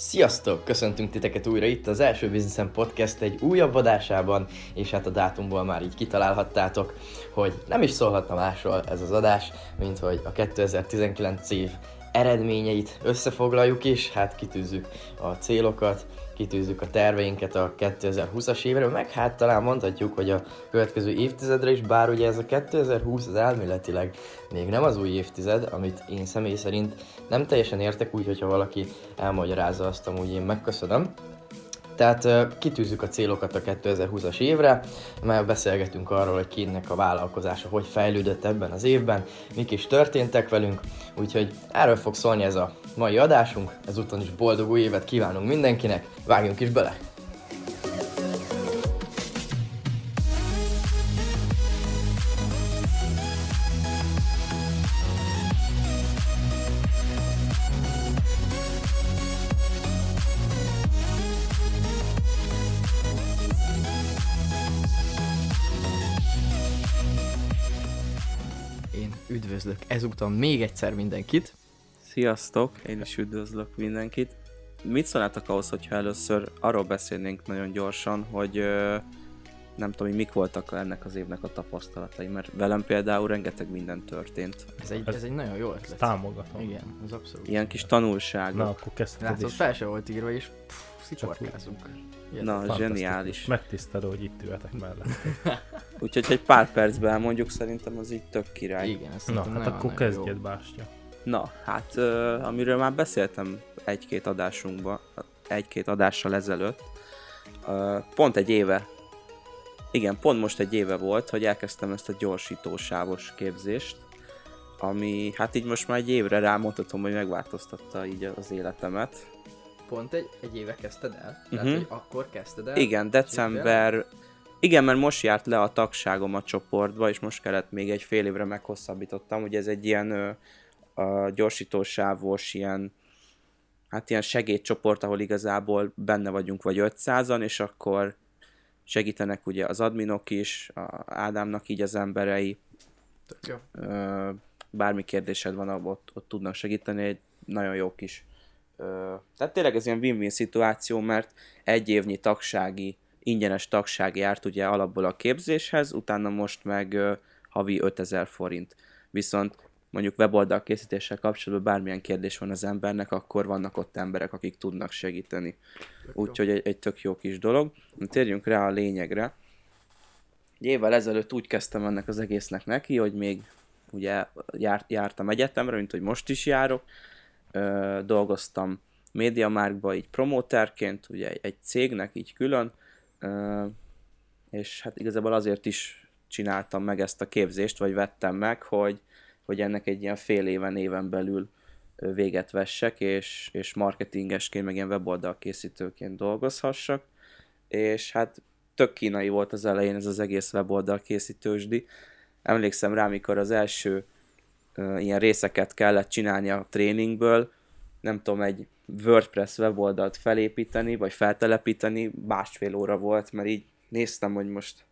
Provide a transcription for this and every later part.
Sziasztok! Köszöntünk titeket újra itt az első Businessen Podcast egy újabb adásában, és hát a dátumból már így kitalálhattátok, hogy nem is szólhatna másról ez az adás, mint hogy a 2019 év eredményeit összefoglaljuk és hát kitűzzük a célokat, kitűzzük a terveinket a 2020-as évre, meg hát talán mondhatjuk, hogy a következő évtizedre is, bár ugye ez a 2020 az elméletileg még nem az új évtized, amit én személy szerint nem teljesen értek, úgyhogy ha valaki elmagyarázza azt, amúgy én megköszönöm. Tehát kitűzzük a célokat a 2020-as évre, mert beszélgetünk arról, hogy kinek a vállalkozása hogy fejlődött ebben az évben, mik is történtek velünk, úgyhogy erről fog szólni ez a mai adásunk, ezúton is boldog új évet kívánunk mindenkinek, vágjunk is bele! Ezúton még egyszer mindenkit. Sziasztok, én is üdvözlök mindenkit. Mit szólnátok ahhoz, hogyha először arról beszélnénk nagyon gyorsan, hogy nem tudom, hogy mik voltak ennek az évnek a tapasztalatai, mert velem például rengeteg minden történt. Ez egy, ez, ez egy nagyon jó ötlet. Támogatom. Igen, ez abszolút. Ilyen kis tanulság. Na, akkor kezdted Látszod, is. fel se volt írva, és sziporkázunk. Na, zseniális. Megtisztelő, hogy itt ülhetek mellett. Úgyhogy egy pár percben mondjuk szerintem az így tök király. Igen, ezt Na, hát akkor kezdjed, Bástya. Na, hát uh, amiről már beszéltem egy-két adásunkban, egy-két adással ezelőtt, uh, pont egy éve, igen, pont most egy éve volt, hogy elkezdtem ezt a gyorsítósávos képzést, ami hát így most már egy évre rámondhatom, hogy megváltoztatta így az életemet pont egy, egy éve kezdted el? Tehát, uh-huh. hogy akkor kezdted el? Igen, december... Igen, mert most járt le a tagságom a csoportba, és most kellett még egy fél évre meghosszabbítottam. Ugye ez egy ilyen ö, a gyorsítósávos, ilyen hát ilyen segédcsoport, ahol igazából benne vagyunk vagy 500-an, és akkor segítenek ugye az adminok is, a Ádámnak így az emberei. Tök jó. Ö, bármi kérdésed van, ott, ott tudnak segíteni, egy nagyon jó kis tehát tényleg ez ilyen win-win szituáció, mert egy évnyi tagsági, ingyenes tagság járt ugye alapból a képzéshez, utána most meg havi 5000 forint. Viszont mondjuk weboldal készítéssel kapcsolatban bármilyen kérdés van az embernek, akkor vannak ott emberek, akik tudnak segíteni. Úgyhogy egy, egy tök jó kis dolog. Térjünk rá a lényegre. Egy évvel ezelőtt úgy kezdtem ennek az egésznek neki, hogy még ugye járt, jártam egyetemre, mint hogy most is járok, ö, dolgoztam MediaMarkba így promóterként, ugye egy, cégnek így külön, és hát igazából azért is csináltam meg ezt a képzést, vagy vettem meg, hogy, hogy ennek egy ilyen fél éven, éven belül véget vessek, és, és marketingesként, meg ilyen weboldal készítőként dolgozhassak, és hát tök kínai volt az elején ez az egész weboldal készítősdi. Emlékszem rá, mikor az első ilyen részeket kellett csinálni a tréningből, nem tudom, egy WordPress weboldalt felépíteni, vagy feltelepíteni, másfél óra volt, mert így néztem, hogy most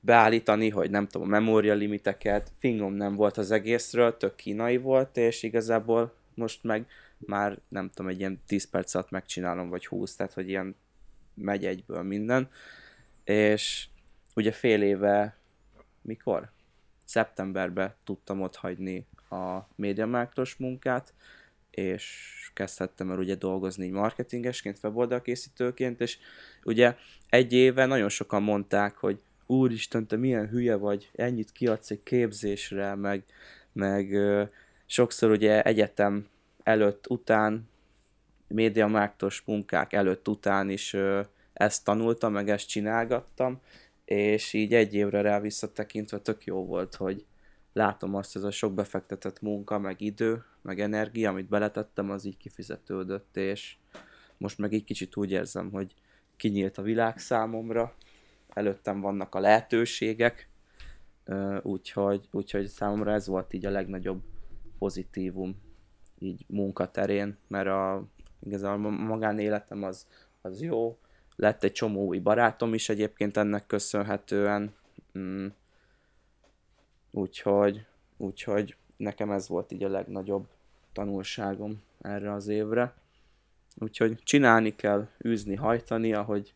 beállítani, hogy nem tudom, a memória limiteket, fingom nem volt az egészről, tök kínai volt, és igazából most meg már nem tudom, egy ilyen 10 perc alatt megcsinálom, vagy 20, tehát hogy ilyen megy egyből minden. És ugye fél éve, mikor? szeptemberben tudtam ott hagyni a MediaMarktos munkát, és kezdhettem el ugye dolgozni marketingesként, weboldalkészítőként, és ugye egy éve nagyon sokan mondták, hogy úristen, te milyen hülye vagy, ennyit kiadsz egy képzésre, meg, meg ö, sokszor ugye egyetem előtt, után, médiamáktos munkák előtt, után is ö, ezt tanultam, meg ezt csinálgattam, és így egy évre rá visszatekintve tök jó volt, hogy látom azt, ez a sok befektetett munka, meg idő, meg energia, amit beletettem, az így kifizetődött, és most meg egy kicsit úgy érzem, hogy kinyílt a világ számomra, előttem vannak a lehetőségek, úgyhogy, úgyhogy számomra ez volt így a legnagyobb pozitívum így munkaterén, mert a, igazából a magánéletem az, az jó, lett egy csomó új barátom is egyébként ennek köszönhetően. Mm. Úgyhogy, úgyhogy nekem ez volt így a legnagyobb tanulságom erre az évre. Úgyhogy csinálni kell, űzni, hajtani, ahogy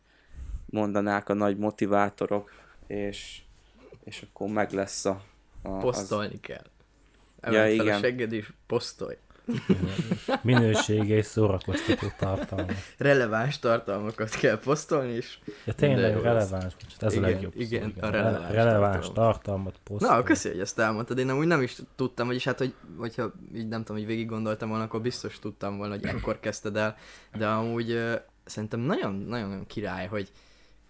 mondanák a nagy motivátorok, és, és akkor meg lesz a... a Posztolni az... kell. Emelt ja, fel igen. a segged is, posztolj. Minősége és szórakoztató tartalmak. Releváns tartalmakat kell posztolni is. Ja, tényleg jó releváns, bocsánat, ez Igen, a legjobb igen, szó, a releváns releváns tartalmat. tartalmat posztolni. Na, köszi, hogy ezt elmondtad. Én amúgy nem is tudtam, vagyis hát, hogy, hogyha így nem tudom, hogy végig gondoltam volna, akkor biztos tudtam volna, hogy ekkor kezdted el, de amúgy ö, szerintem nagyon, nagyon, nagyon király, hogy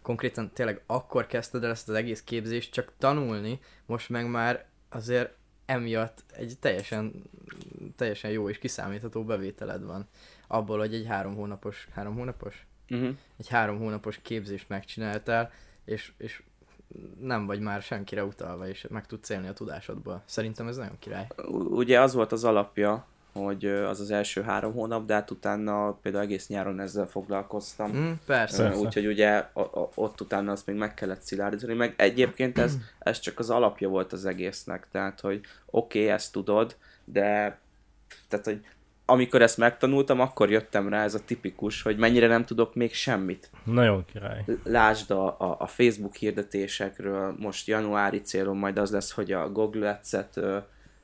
konkrétan tényleg akkor kezdted el ezt az egész képzést csak tanulni, most meg már azért emiatt egy teljesen, teljesen jó és kiszámítható bevételed van. Abból, hogy egy három hónapos, három hónapos? Uh-huh. Egy három hónapos képzést megcsináltál, és, és nem vagy már senkire utalva, és meg tudsz élni a tudásodból. Szerintem ez nagyon király. Ugye az volt az alapja, hogy az az első három hónap, de hát utána például egész nyáron ezzel foglalkoztam. Mm, persze. Úgyhogy ugye a, a, ott utána azt még meg kellett szilárdítani, meg egyébként ez, ez csak az alapja volt az egésznek, tehát hogy oké, okay, ezt tudod, de tehát, hogy amikor ezt megtanultam, akkor jöttem rá ez a tipikus, hogy mennyire nem tudok még semmit. Nagyon király. Lásd a, a, a Facebook hirdetésekről, most januári célom majd az lesz, hogy a Google Ads-et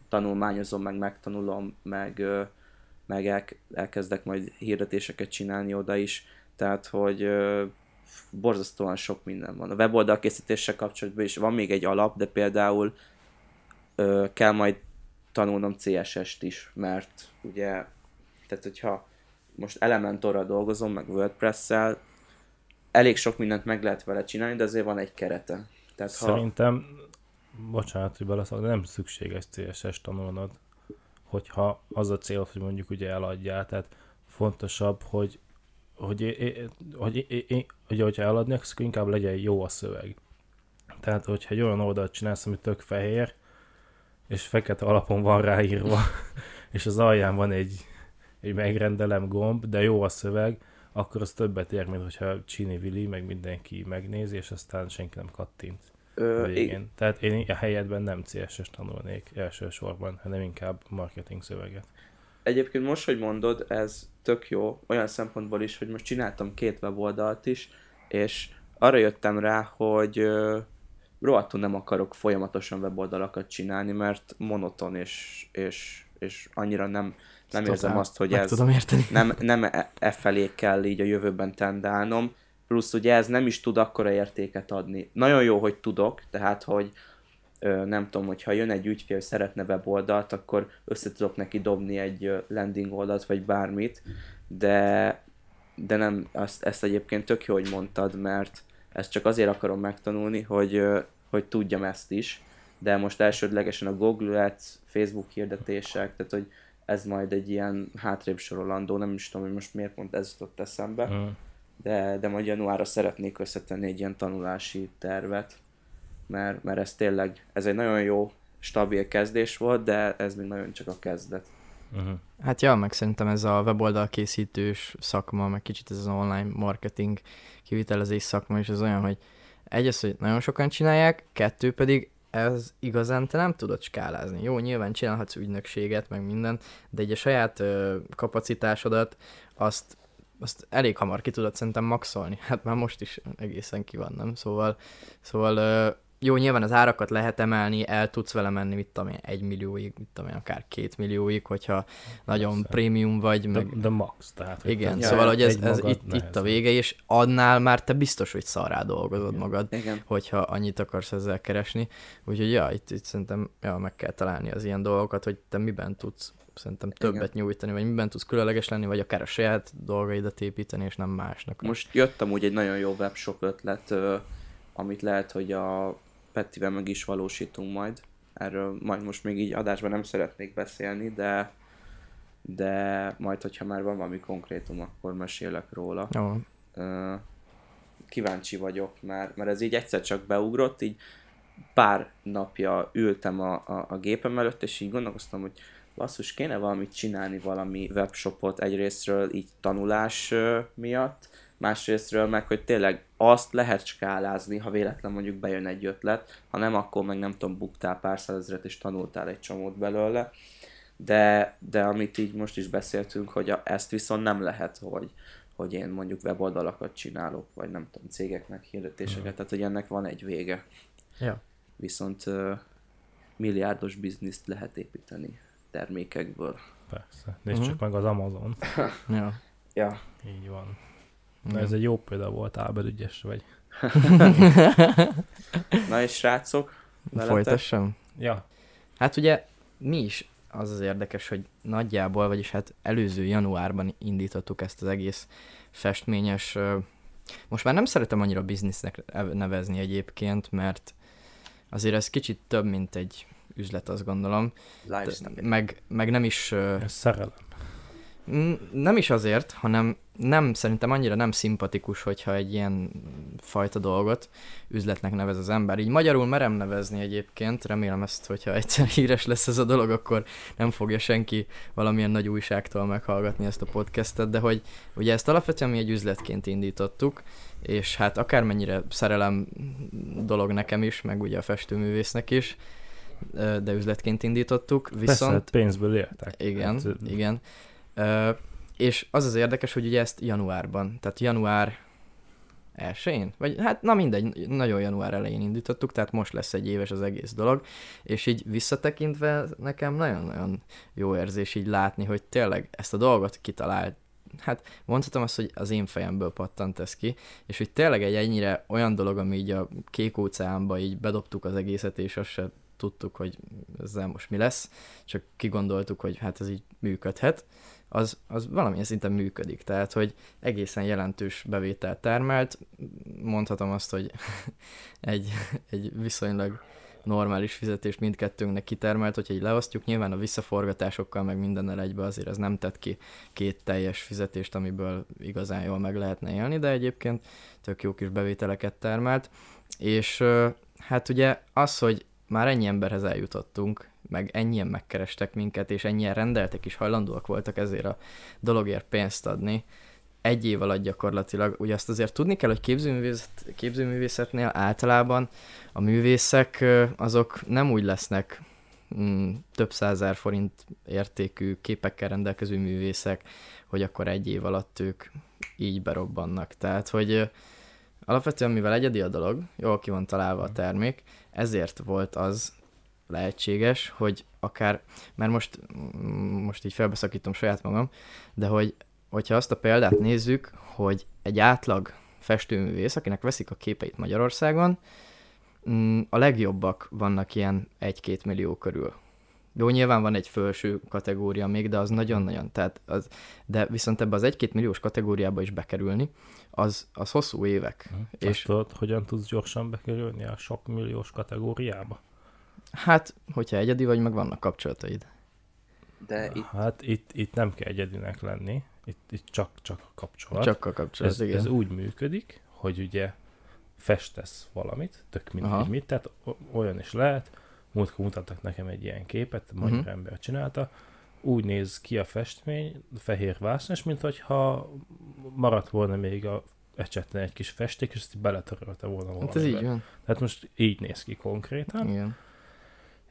tanulmányozom, meg megtanulom, meg, meg el, elkezdek majd hirdetéseket csinálni oda is, tehát hogy borzasztóan sok minden van. A weboldal készítéssel kapcsolatban is van még egy alap, de például kell majd tanulnom CSS-t is, mert ugye, tehát hogyha most Elementorral dolgozom, meg WordPress-szel, elég sok mindent meg lehet vele csinálni, de azért van egy kerete. Tehát ha... Szerintem, bocsánat, hogy beleszok, de nem szükséges CSS tanulnod, hogyha az a cél, hogy mondjuk ugye eladjál, tehát fontosabb, hogy hogy, hogy, é- é- hogy hogyha eladni, akkor inkább legyen jó a szöveg. Tehát, hogyha egy olyan oldalt csinálsz, ami tök fehér, és fekete alapon van ráírva, és az alján van egy, egy megrendelem gomb, de jó a szöveg, akkor az többet ér, mint hogyha Csini Vili, meg mindenki megnézi, és aztán senki nem kattint Ö, végén. Tehát én a helyedben nem CSS tanulnék elsősorban, hanem inkább marketing szöveget. Egyébként most, hogy mondod, ez tök jó, olyan szempontból is, hogy most csináltam két weboldalt is, és arra jöttem rá, hogy ö, rohadtul nem akarok folyamatosan weboldalakat csinálni, mert monoton, és, és, és annyira nem, nem Ezt érzem azt, hogy ez tudom érteni. nem, nem e, e felé kell így a jövőben tendálnom, plusz ugye ez nem is tud akkora értéket adni. Nagyon jó, hogy tudok, tehát hogy nem tudom, hogyha jön egy ügyfél, szeretne weboldalt, akkor össze tudok neki dobni egy landing oldalt, vagy bármit, de, de nem, azt, ezt egyébként tök jó, hogy mondtad, mert ezt csak azért akarom megtanulni, hogy, hogy tudjam ezt is, de most elsődlegesen a Google Ads, Facebook hirdetések, tehát hogy ez majd egy ilyen hátrébb sorolandó, nem is tudom, hogy most miért pont ez jutott eszembe, Mm. De, de majd januárra szeretnék összetenni egy ilyen tanulási tervet, mert, mert ez tényleg, ez egy nagyon jó, stabil kezdés volt, de ez még nagyon csak a kezdet. Uh-huh. Hát ja, meg szerintem ez a weboldal készítős szakma, meg kicsit ez az online marketing kivitelezés szakma, és ez olyan, hogy egy az, hogy nagyon sokan csinálják, kettő pedig ez igazán te nem tudod skálázni. Jó, nyilván csinálhatsz ügynökséget, meg minden, de egy a saját ö, kapacitásodat azt, azt elég hamar ki tudod szerintem maxolni. Hát már most is egészen ki van, nem? Szóval, szóval jó, nyilván az árakat lehet emelni, el tudsz vele menni, mit tudom én, egy millióig, mit tudom én, akár két millióig, hogyha nagyon Persze. prémium vagy, De, meg... de max, tehát... hogy Igen, te- szóval, hogy ez, ez itt, itt a vége, és annál már te biztos, hogy szarrá dolgozod Igen. magad, Igen. hogyha annyit akarsz ezzel keresni. Úgyhogy ja, itt, itt szerintem ja, meg kell találni az ilyen dolgokat, hogy te miben tudsz szerintem többet nyújtani, vagy miben tudsz különleges lenni, vagy akár a saját dolgaidat építeni, és nem másnak. Most jött amúgy egy nagyon jó webshop ötlet, amit lehet, hogy a Pettivel meg is valósítunk majd. Erről majd most még így adásban nem szeretnék beszélni, de de majd, hogyha már van valami konkrétum, akkor mesélek róla. Jó, kíváncsi vagyok, mert, mert ez így egyszer csak beugrott, így pár napja ültem a, a, a gépem előtt, és így gondolkoztam, hogy basszus, kéne valamit csinálni, valami webshopot egyrésztről így tanulás miatt, másrésztről meg, hogy tényleg azt lehet skálázni, ha véletlen mondjuk bejön egy ötlet, ha nem, akkor meg nem tudom, buktál pár százezret és tanultál egy csomót belőle. de, de amit így most is beszéltünk, hogy a, ezt viszont nem lehet, hogy, hogy én mondjuk weboldalakat csinálok, vagy nem tudom, cégeknek hirdetéseket, tehát hogy ennek van egy vége. Ja. Viszont uh, milliárdos bizniszt lehet építeni termékekből. Persze. Nézd Mhm. csak meg az Amazon. Ja. Ja, Így van. Na ez egy jó példa volt, Ábel, ügyes vagy. na és srácok, veletek? Folytassam? Ja, Hát ugye mi is az az érdekes, hogy nagyjából, vagyis hát előző januárban indítottuk ezt az egész festményes, most már nem szeretem annyira biznisznek nevezni egyébként, mert azért ez kicsit több, mint egy üzlet, azt gondolom. lifestyle. Meg, meg nem is ez szerelem. Nem is azért, hanem nem, szerintem annyira nem szimpatikus, hogyha egy ilyen fajta dolgot üzletnek nevez az ember. Így magyarul merem nevezni egyébként, remélem ezt, hogyha egyszer híres lesz ez a dolog, akkor nem fogja senki valamilyen nagy újságtól meghallgatni ezt a podcastet, de hogy ugye ezt alapvetően mi egy üzletként indítottuk, és hát akármennyire szerelem dolog nekem is, meg ugye a festőművésznek is, de üzletként indítottuk, Viszont... Persze, pénzből éltek. Igen, Hát, igen. És az az érdekes, hogy ugye ezt januárban, tehát január elsőjén, vagy hát na mindegy, nagyon január elején indítottuk, tehát most lesz egy éves az egész dolog, és így visszatekintve nekem nagyon-nagyon jó érzés így látni, hogy tényleg ezt a dolgot kitalált, hát mondhatom azt, hogy az én fejemből pattant ez ki, és hogy tényleg egy ennyire olyan dolog, ami így a kék óceánba így bedobtuk az egészet, és azt se tudtuk, hogy ezzel most mi lesz, csak kigondoltuk, hogy hát ez így működhet, az, az valamilyen szinten működik. Tehát, hogy egészen jelentős bevételt termelt, mondhatom azt, hogy egy, egy viszonylag normális fizetést mindkettőnknek kitermelt, hogyha így leosztjuk, nyilván a visszaforgatásokkal meg mindennel egybe azért ez nem tett ki két teljes fizetést, amiből igazán jól meg lehetne élni, de egyébként tök jó kis bevételeket termelt, és hát ugye az, hogy már ennyi emberhez eljutottunk, meg ennyien megkerestek minket, és ennyien rendeltek is, hajlandóak voltak ezért a dologért pénzt adni, egy év alatt gyakorlatilag. Ugye azt azért tudni kell, hogy képzőművészet, képzőművészetnél általában a művészek azok nem úgy lesznek mm, több százer forint értékű képekkel rendelkező művészek, hogy akkor egy év alatt ők így berobbannak. Tehát, hogy alapvetően mivel egyedi a dolog, jól ki van találva a termék, ezért volt az lehetséges, hogy akár, mert most, most így felbeszakítom saját magam, de hogy, hogyha azt a példát nézzük, hogy egy átlag festőművész, akinek veszik a képeit Magyarországon, mm, a legjobbak vannak ilyen 1-2 millió körül. Jó, nyilván van egy felső kategória még, de az nagyon-nagyon, tehát az, de viszont ebbe az 1-2 milliós kategóriába is bekerülni, az, az hosszú évek. És És tudod, hogyan tudsz gyorsan bekerülni a sok milliós kategóriába? hát, hogyha egyedi vagy, meg vannak kapcsolataid. De itt Hát itt, itt nem kell egyedinek lenni, itt, itt csak, csak a kapcsolat. Csak a kapcsolat, ez, igen. ez úgy működik, hogy ugye festesz valamit, tök mindegy mit, tehát olyan is lehet, múltkor mutattak nekem egy ilyen képet, magyar Mhm. uh-huh. ember csinálta, úgy néz ki a festmény, fehér vásznos, mint hogyha maradt volna még a ecsetlen egy kis festék, és ezt beletörölte volna Hát ez így van. Tehát most így néz ki konkrétan, Igen.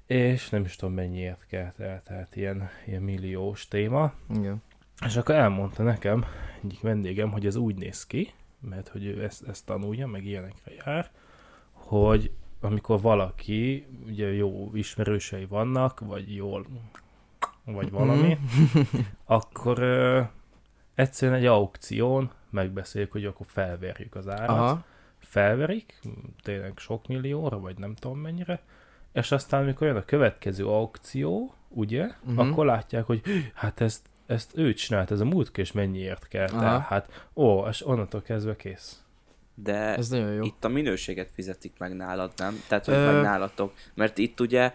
és nem is tudom mennyiért kelt el, tehát ilyen, ilyen milliós téma. Igen. És akkor elmondta nekem egyik vendégem, hogy ez úgy néz ki, mert hogy ő ezt, ezt tanulja, meg ilyenekre jár, hogy amikor valaki, ugye jó ismerősei vannak, vagy jól, vagy valami, akkor ö, egyszerűen egy aukción megbeszéljük, hogy akkor felverjük az árat, Aha. felverik, tényleg sok millióra, vagy nem tudom mennyire, és aztán, amikor jön a következő aukció, ugye, uh-huh. akkor látják, hogy hát ezt, ezt ő csinált, ez a múltkor, és mennyiért kell. Aha. Hát, ó, és onnantól kezdve kész. De Ez nagyon jó. itt a minőséget fizetik meg nálad, nem? Tehát, hogy Ö- meg nálatok. Mert itt ugye,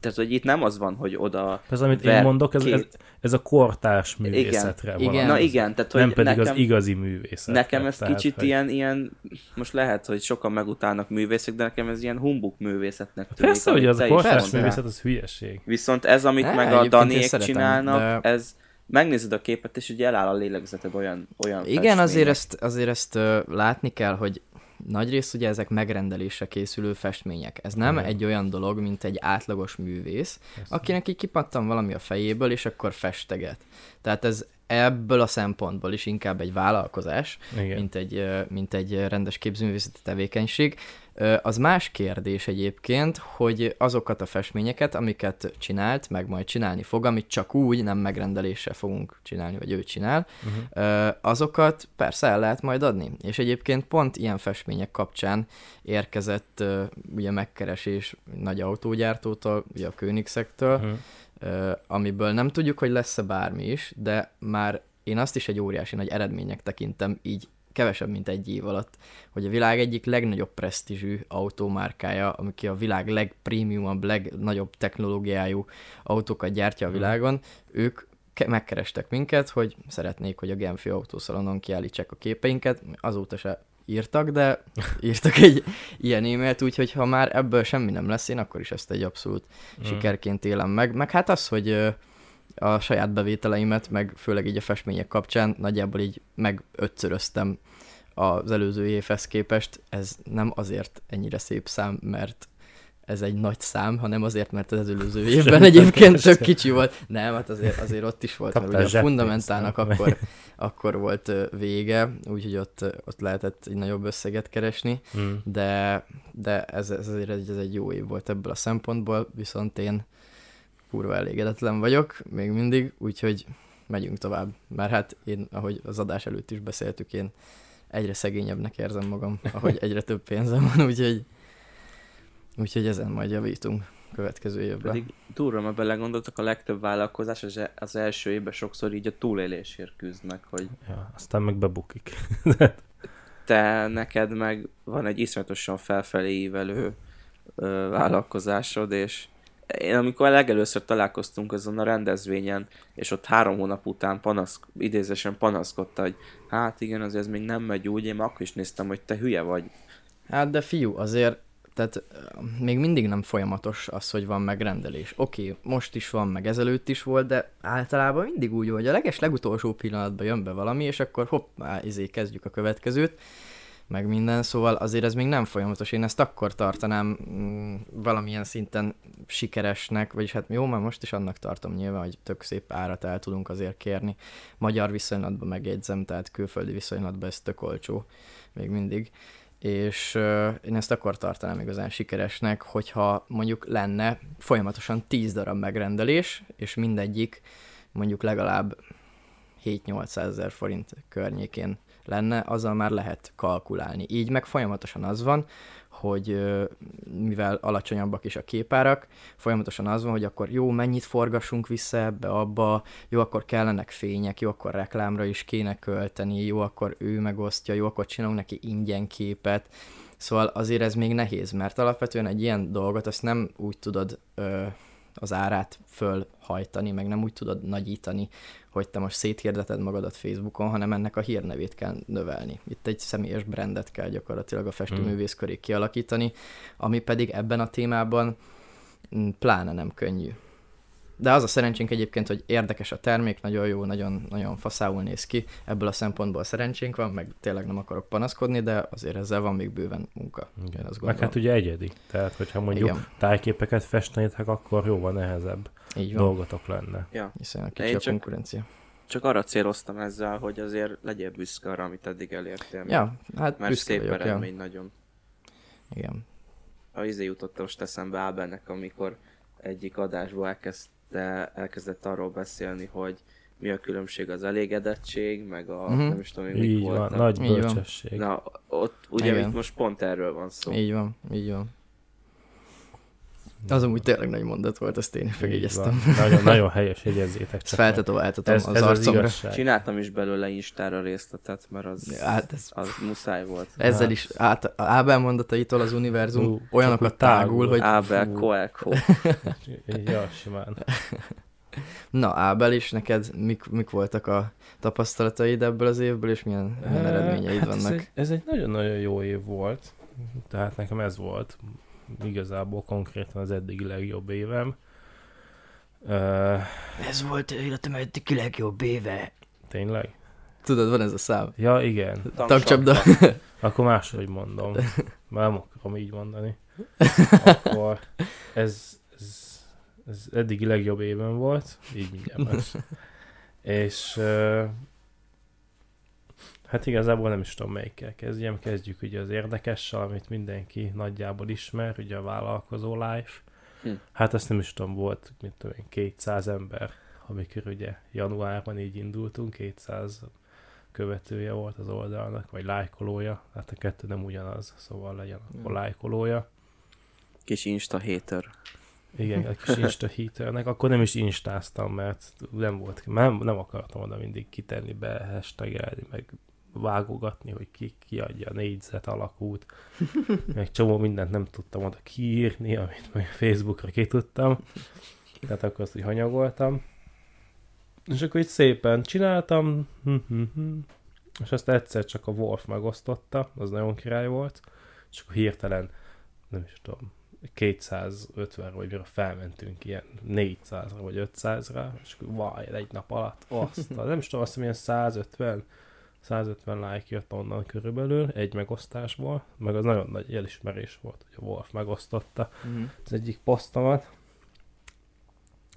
tehát, hogy itt nem az van, hogy oda... Ez, amit ver én mondok, ez, ez, két- ez a kortárs művészetre Igen. van. Na igen, tehát, hogy Nem pedig nekem, az igazi művészet. nekem ez Tehát, kicsit hogy- ilyen, ilyen, most lehet, hogy sokan megutálnak művészek, de nekem ez ilyen humbuk művészetnek tűnik. Persze, hogy az a kortárs művészet, az hülyeség. Viszont ez, amit Ne, meg a Daniék csinálnak, de- ez megnézed a képet, és ugye eláll a lélegzeted olyan, olyan Igen, azért ezt, azért ezt ö, látni kell, hogy nagyrészt ugye ezek megrendelésre készülő festmények. Ez nem Igen. egy olyan dolog, mint egy átlagos művész, Persze. akinek így kipattan valami a fejéből, és akkor festeget. Tehát ez ebből a szempontból is inkább egy vállalkozás, Igen. mint egy, mint egy rendes képzőművészeti tevékenység. Az más kérdés egyébként, hogy azokat a festményeket, amiket csinált, meg majd csinálni fog, amit csak úgy, nem megrendeléssel fogunk csinálni, vagy ő csinál, Uh-huh. azokat persze el lehet majd adni. És egyébként pont ilyen festmények kapcsán érkezett ugye megkeresés nagy autógyártótól, ugye a Koenigseggtől, Uh-huh. Amiből nem tudjuk, hogy lesz-e bármi is, de már én azt is egy óriási nagy eredmények tekintem, így kevesebb, mint egy év alatt, hogy a világ egyik legnagyobb presztízsű autómárkája, ami ki a világ legprémiumabb, legnagyobb technológiájú autókat gyártja a Mhm. világon, ők ke- megkerestek minket, hogy szeretnék, hogy a Genfi autószalonon kiállítsák a képeinket, azóta se írtak, de írtak egy ilyen e-mailt, úgyhogy ha már ebből semmi nem lesz, én akkor is ezt egy abszolút Mhm. sikerként élem meg. Meg hát az, hogy a saját bevételeimet, meg főleg így a festmények kapcsán nagyjából így meg ötszöröztem az előző évhez képest. Ez nem azért ennyire szép szám, mert ez egy nagy szám, hanem azért, mert az előző évben egyébként tök kicsi volt. Nem, hát azért, azért ott is volt, mert ugye a fundamentálnak akkor, akkor volt vége, úgyhogy ott, ott lehetett egy nagyobb összeget keresni Mm. de, de ez, ez azért egy, ez egy jó év volt ebből a szempontból, viszont én kurva elégedetlen vagyok, még mindig, úgyhogy megyünk tovább. Mert hát én, ahogy az adás előtt is beszéltük, én egyre szegényebbnek érzem magam, ahogy egyre több pénzem van, úgyhogy, úgyhogy ezen majd javítunk következő évben. Pedig durva, mert belegondoltak, a legtöbb vállalkozás az, e- az első évben sokszor így a túlélésért küzdnek, hogy Ja, aztán meg bebukik. te neked meg van egy iszonyatosan felfelé ívelő ö, vállalkozásod, és én amikor legelőször találkoztunk azon a rendezvényen, és ott három hónap után panasz, idézésen panaszkodta, hogy hát igen, azért ez még nem megy úgy, én akkor is néztem, hogy te hülye vagy. Hát de fiú, azért, tehát még mindig nem folyamatos az, hogy van megrendelés. Oké, most is van, meg ezelőtt is volt, de általában mindig úgy, hogy a leges legutolsó pillanatban jön be valami, és akkor hopp, á, izé, kezdjük a következőt, meg minden, szóval azért ez még nem folyamatos. Én ezt akkor tartanám mm, valamilyen szinten sikeresnek, vagyis hát jó, már most is annak tartom nyilván, hogy tök szép árat el tudunk azért kérni. Magyar viszonylatban megjegyzem, tehát külföldi viszonylatban ez tök olcsó még mindig és uh, én ezt akkor tartanám igazán sikeresnek, hogyha mondjuk lenne folyamatosan 10 darab megrendelés, és mindegyik mondjuk legalább 7-800 ezer forint környékén lenne, azzal már lehet kalkulálni. Így meg folyamatosan az van, hogy mivel alacsonyabbak is a képárak, folyamatosan az van, hogy akkor jó, mennyit forgassunk vissza ebbe, abba, jó, akkor kellenek fények, jó, akkor reklámra is kéne költeni, jó, akkor ő megosztja, jó, akkor csinálunk neki ingyen képet. Szóval azért ez még nehéz, mert alapvetően egy ilyen dolgot azt nem úgy tudod ö, az árát fölhajtani, meg nem úgy tudod nagyítani, hogy te most széthirdeted magadat Facebookon, hanem ennek a hírnevét kell növelni. Itt egy személyes brandet kell gyakorlatilag a festőművész köré kialakítani, ami pedig ebben a témában pláne nem könnyű. De az a szerencsénk egyébként, hogy érdekes a termék, nagyon jó, nagyon, nagyon faszául néz ki, ebből a szempontból szerencsénk van, meg tényleg nem akarok panaszkodni, de azért ezzel van még bőven munka. Igen. Azt Meg hát ugye egyedi. Tehát, hogyha mondjuk Igen, tájképeket festenétek, akkor jóval nehezebb így van. dolgotok lenne. Ja. Hiszen a kicsi a csak- konkurencia. Csak arra céloztam ezzel, hogy azért legyél büszke arra, amit eddig elértél. Ja, hát Mert büszke szép vagyok, ja. eredmény nagyon. Igen. A izé jutott most eszembe Ábelnek, amikor egyik adásból elkezdte, elkezdett arról beszélni, hogy mi a különbség az elégedettség, meg a Mhm. nem is tudom, hogy mik Így van, voltak. nagy bölcsesség. Na, ott ugye itt most pont erről van szó. Így van, így van. Az amúgy tényleg nagy mondat volt, ezt én megjegyeztem. Nagyon, nagyon helyes, jegyezzétek csak feltetováltatom Ez, az ez az arcomra. igazság. Csináltam is belőle Instára részletet, mert az, Ja, hát ez- az muszáj volt. Ezzel Hát. is át, Ábel mondataitól az univerzum Ú, olyanokat tágul. tágul, hogy Ábel Fú. Coelho. Ja, simán. na Ábel is, neked mik, mik voltak a tapasztalataid ebből az évből, és milyen, milyen eredményeid hát Ez vannak? egy, ez egy nagyon-nagyon jó év volt. Tehát nekem ez volt igazából konkrétan az eddigi legjobb évem. Uh, Ez volt életem eddigi legjobb éve. tényleg? Tudod, van ez a szám. Ja, igen. Tankcsapda. Akkor máshogy mondom. Már nem akarom így mondani. Akkor ez, ez, ez eddigi legjobb évem volt, így mindjárt más. És uh, hát igazából nem is tudom melyikkel kezdjem. Kezdjük ugye az érdekessel, amit mindenki nagyjából ismer, ugye a vállalkozó life. Hm. Hát ezt nem is tudom, volt, mint tudom én, 200 ember, amikor ugye januárban így indultunk, 200 követője volt az oldalnak, vagy lájkolója, hát a kettő nem ugyanaz, szóval legyen akkor lájkolója. Kis Insta hater. Igen, a kis Insta haternek, akkor nem is instáztam, mert nem volt, nem, nem akartam oda mindig kitenni be, hashtagelni, meg vágogatni, hogy ki kiadja a négyzet alakút, meg csomó mindent nem tudtam oda kiírni, amit meg Facebookra ki tudtam, tehát akkor azt úgy hanyagoltam. És akkor így szépen csináltam, és azt egyszer csak a Wolf megosztotta, az nagyon király volt, és akkor hirtelen, nem is tudom, 250 vagy mire felmentünk ilyen 400-ra vagy 500-ra, és akkor vaj, egy nap alatt, azt, nem is tudom, azt milyen 150, 150 like jött onnan körülbelül, egy megosztásból, meg az nagyon nagy elismerés volt, hogy a Wolf megosztotta uh-huh. az egyik posztomat,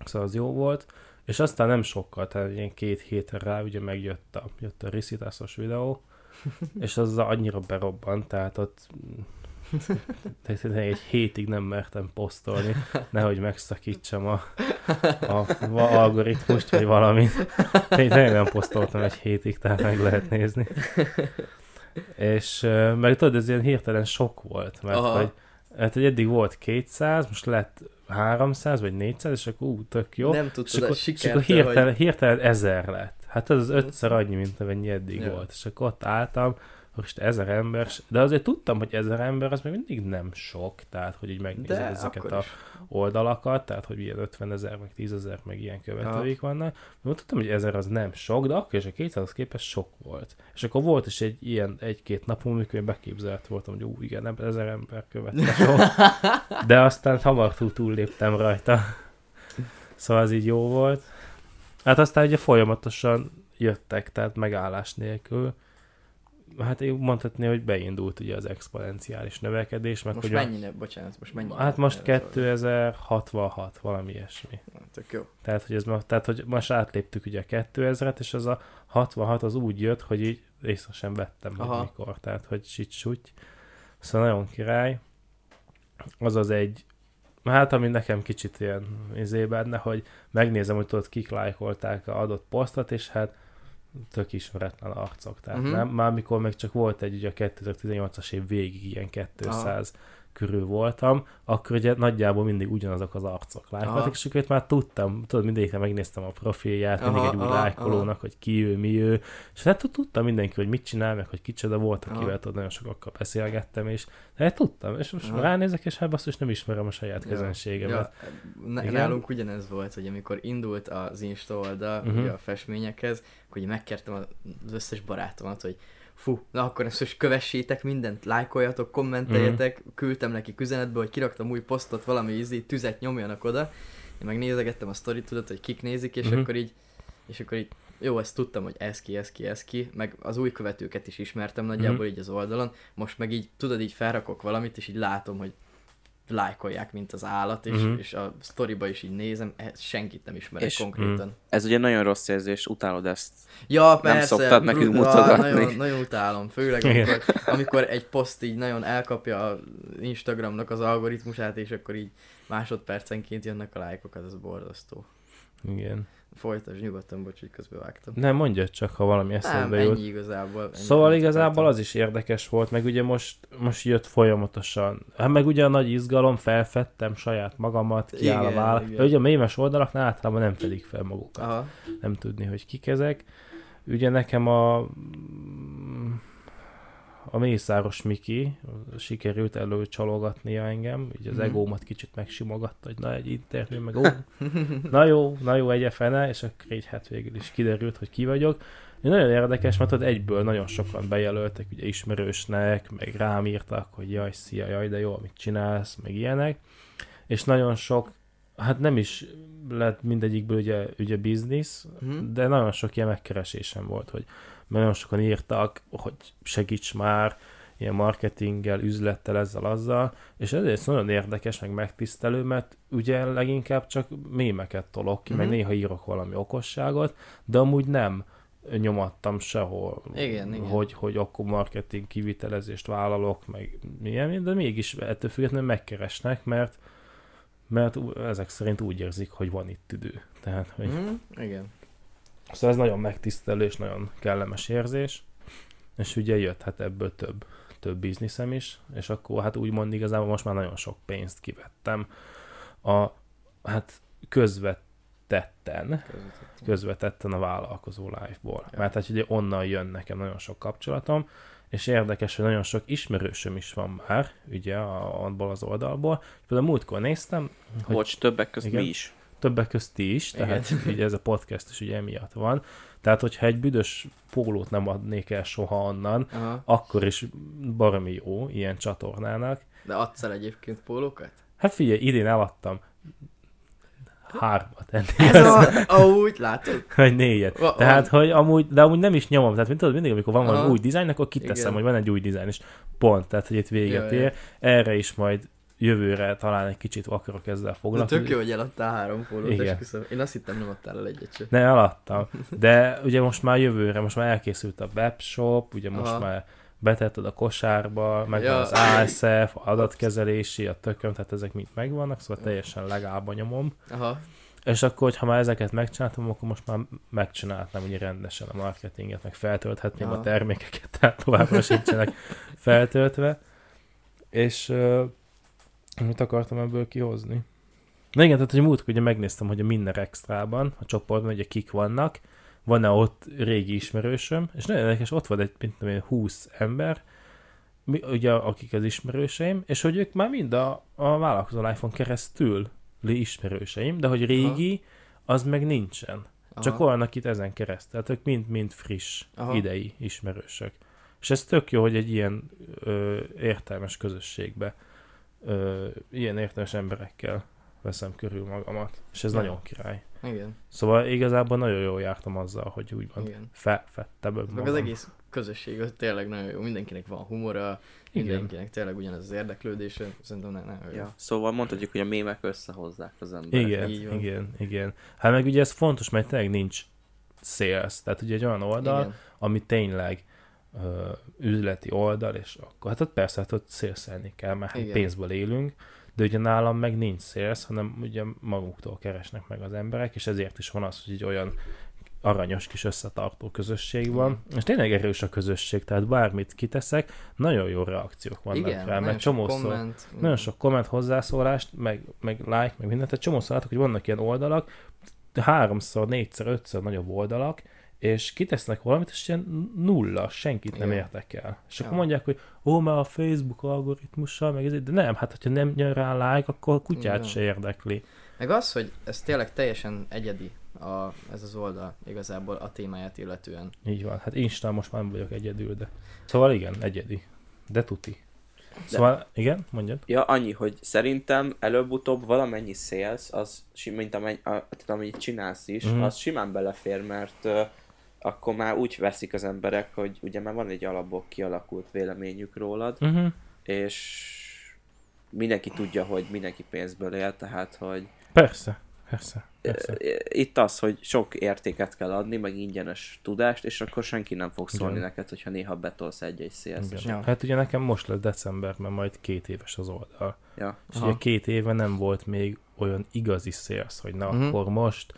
szóval az jó volt, és aztán nem sokkal, tehát ilyen két hétre rá ugye megjött a, jött a risitászos videó, és az annyira berobbant, tehát ott egy hétig nem mertem posztolni, nehogy megszakítsam a, a, a algoritmust, vagy valamit. Én nem posztoltam egy hétig, tehát meg lehet nézni. És meg tudod, ez ilyen hirtelen sok volt, mert Aha. hogy, hát, eddig volt 200, most lett 300 vagy 400, és akkor ú, tök jó. Nem tudtad és akkor, sikert, és akkor hirtelen, hogy... hirtelen ezer lett. Hát ez az ötször annyi, mint amennyi eddig ja. volt. És akkor ott álltam, most ezer ember, de azért tudtam, hogy ezer ember az még mindig nem sok, tehát hogy így megnézed de ezeket a is. oldalakat, tehát hogy ilyen 50 ezer, meg 10 ezer, meg ilyen követőik ja. vannak. De tudtam, hogy ezer az nem sok, de akkor is a 200 képest sok volt. És akkor volt is egy ilyen egy-két napom, amikor én beképzelt voltam, hogy ú, igen, nem ezer ember követte sok. de aztán hamar túl túlléptem rajta. Szóval ez így jó volt. Hát aztán ugye folyamatosan jöttek, tehát megállás nélkül hát mondhatni, hogy beindult ugye az exponenciális növekedés. Meg most hogy mennyire, a... bocsánat, most mennyire? Hát most 2066, valami ilyesmi. Tök jó. Tehát, hogy, ez, tehát, hogy most átléptük ugye a 2000-et, és az a 66 az úgy jött, hogy így észre sem vettem, hogy mikor. Tehát, hogy sics Szóval nagyon király. Az az egy Hát, ami nekem kicsit ilyen izé benne, hogy megnézem, hogy tudod, kik lájkolták a adott posztot, és hát tök ismeretlen arcok. Tehát uh-huh. nem, már mikor meg csak volt egy, ugye a 2018-as év végig ilyen 200 Aha. Körül voltam, akkor ugye nagyjából mindig ugyanazok az arcok lájkoltak, és akkor már tudtam, tudod, mindegyikre megnéztem a profilját, aha, mindig egy új lájkolónak, hogy ki ő, mi ő, és hát tudtam mindenki, hogy mit csinál, meg hogy kicsoda volt, akivel tudod, nagyon sokakkal beszélgettem, és de hát tudtam, és most aha. ránézek, és hát basszus nem ismerem a saját ja. közönségemet. Ja. Nálunk ugyanez volt, hogy amikor indult az Insta oldal, uh-huh. a festményekhez, hogy megkértem az összes barátomat, hogy fú, na akkor ezt most kövessétek mindent, lájkoljatok, kommenteljetek, mm. küldtem neki üzenetbe, hogy kiraktam új posztot, valami ízi, tüzet nyomjanak oda. Én meg nézegettem a sztorit, tudod, hogy kik nézik, és mm. akkor így, és akkor így, jó, ezt tudtam, hogy ez ki, ez ki, ez ki, meg az új követőket is ismertem nagyjából mm. így az oldalon, most meg így, tudod, így felrakok valamit, és így látom, hogy lájkolják, mint az állat, és, uh-huh. és a sztoriba is így nézem, senkit nem ismerek és konkrétan. Uh-huh. Ez ugye nagyon rossz érzés, utálod ezt. Ja, persze. Nem szoktad nekünk mutogatni. Nagyon, nagyon utálom, főleg amikor, amikor egy poszt így nagyon elkapja a Instagramnak az algoritmusát, és akkor így másodpercenként jönnek a lájkok, az borzasztó. Igen. Folytasd nyugodtan, bocs, hogy közbevágtam. Nem, mondja csak, ha valami eszedbe Nem, ennyi igazából. Ennyi szóval igazából az is érdekes volt, meg ugye most, most jött folyamatosan. Hát meg ugye a nagy izgalom, felfedtem saját magamat, kiáll a váll. Ugye a mémes oldalaknál általában nem fedik fel magukat. Aha. Nem tudni, hogy kik ezek. Ugye nekem a a Mészáros Miki sikerült előcsalogatnia engem, így az mm. egómat kicsit megsimogatta, hogy na egy interjú, meg ó, na jó, na jó, egy fene, és akkor így hát végül is kiderült, hogy ki vagyok. Nagyon érdekes, mert ott egyből nagyon sokan bejelöltek, ugye ismerősnek, meg rám írtak, hogy jaj, szia, jaj, de jó, amit csinálsz, meg ilyenek. És nagyon sok hát nem is lett mindegyikből ugye, ugye biznisz, Mhm. de nagyon sok ilyen megkeresésem volt, hogy nagyon sokan írtak, hogy segíts már, ilyen marketinggel, üzlettel, ezzel, azzal, és ezért nagyon érdekes, meg megtisztelő, mert ugye leginkább csak mémeket tolok ki, meg Mhm. néha írok valami okosságot, de amúgy nem nyomattam sehol, Igen, igen. hogy, hogy akkor marketing kivitelezést vállalok, meg milyen, de mégis ettől függetlenül megkeresnek, mert mert ezek szerint úgy érzik, hogy van itt idő. Tehát, hogy... Mhm. Igen. Szóval ez nagyon megtisztelő és nagyon kellemes érzés, és ugye jött hát ebből több, több bizniszem is, és akkor hát úgymond igazából most már nagyon sok pénzt kivettem a hát közvetetten, közvetetten a vállalkozó life-ból. Ja. Mert hát ugye onnan jön nekem nagyon sok kapcsolatom, és érdekes, hogy nagyon sok ismerősöm is van már, ugye, a- abból az oldalból. Például múltkor néztem, hogy Bocs, többek között Igen. mi is. Többek közt ti is, Igen. tehát ugye ez a podcast is ugye emiatt van. Tehát, hogyha egy büdös pólót nem adnék el soha onnan, Aha. akkor is baromi jó ilyen csatornának. De adsz el egyébként pólókat? Hát figyelj, idén eladtam hármat ennél, Ez a... Ahogy, látod? vagy négyet. Va- Tehát, hogy amúgy, de amúgy nem is nyomom, tehát mint tudod, mindig, amikor van valami új dizájn, akkor kiteszem, Igen. hogy van egy új dizájn, és pont, tehát, hogy itt véget Jaj, ér. Erre is majd jövőre talán egy kicsit akarok ezzel De foglalkozni. tök jó, hogy eladtál három pólót, Igen. esküszöm. Én azt hittem, nem adtál el egyet sem. Ne, eladtam. De ugye most már jövőre, most már elkészült a webshop, ugye most Aha. már betetted a kosárba, meg Ja. az ASF, adatkezelési, a tököm, tehát ezek mind megvannak, szóval teljesen legálba nyomom. Aha. És akkor, ha már ezeket megcsináltam, akkor most már megcsináltam ugye rendesen a marketinget, meg feltölthetném Ja. a termékeket, tehát továbbra sincsenek feltöltve. És mit akartam ebből kihozni? Na igen, tehát hogy múltkor ugye megnéztem, hogy a Minner Extrában, a csoportban ugye kik vannak, van-e ott régi ismerősöm, és nagyon érdekes, ott van egy, mint tudom én, 20 ember, mi, ugye akik az ismerőseim, és hogy ők már mind a, a vállalkozó iPhone keresztül li ismerőseim, de hogy régi, az meg nincsen. Aha. Csak olyanok itt ezen keresztül. Tehát ők mind-mind friss, Aha. Aha. idei ismerősök. És ez tök jó, hogy egy ilyen ö, értelmes közösségbe, ö, ilyen értelmes emberekkel veszem körül magamat. És ez Ja. nagyon király. Igen. Szóval igazából nagyon jól jártam azzal, hogy úgymond Igen. felfettem Meg önmagam. az egész közösség az tényleg nagyon jó. Mindenkinek van humora, Igen. mindenkinek tényleg ugyanaz az érdeklődése. Szerintem nagyon jó. Ja. Szóval mondhatjuk, hogy a mémek összehozzák az embereket. Igen, van. igen, igen. Hát meg ugye ez fontos, mert tényleg nincs sales. Tehát ugye egy olyan oldal, Igen. ami tényleg ö, üzleti oldal, és akkor hát ott persze, hát ott szélszelni kell, mert hát Igen. pénzből élünk, de ugye nálam meg nincs szélsz, hanem ugye maguktól keresnek meg az emberek, és ezért is van az, hogy egy olyan aranyos kis összetartó közösség van, és tényleg erős a közösség, tehát bármit kiteszek, nagyon jó reakciók vannak Igen, rá, mert csomószor, komment. nagyon sok komment, hozzászólást, meg, meg like, meg mindent, tehát csomószor látok, hogy vannak ilyen oldalak, háromszor, négyszer, ötször nagyobb oldalak, és kitesznek valamit, és ilyen nulla, senkit nem Igen. érdekel. És akkor Ja. mondják, hogy ó, mert a Facebook algoritmussal, meg ez, de nem, hát hogyha nem nyom rá like, akkor a kutyát Igen. se érdekli. Meg az, hogy ez tényleg teljesen egyedi a, ez az oldal igazából a témáját illetően. Így van. Hát Instán most már nem vagyok egyedül, de... Szóval igen, egyedi. De tuti. Szóval, igen, mondjad. Ja, annyi, hogy szerintem előbb-utóbb valamennyi sales, az, mint amennyi, a, tehát amennyit csinálsz is, mm. az simán belefér, mert uh, akkor már úgy veszik az emberek, hogy ugye már van egy alapból kialakult véleményük rólad, Uh-huh. és mindenki tudja, hogy mindenki pénzből él, tehát hogy Persze, persze, persze. itt az, hogy sok értéket kell adni, meg ingyenes tudást, és akkor senki nem fog szólni Igen. neked, hogyha néha betolsz egy-egy Igen. Ja. Hát ugye nekem most lesz decemberben majd két éves az oldal. Ja. És Aha. ugye két éve nem volt még olyan igazi sales, hogy na Mhm. akkor most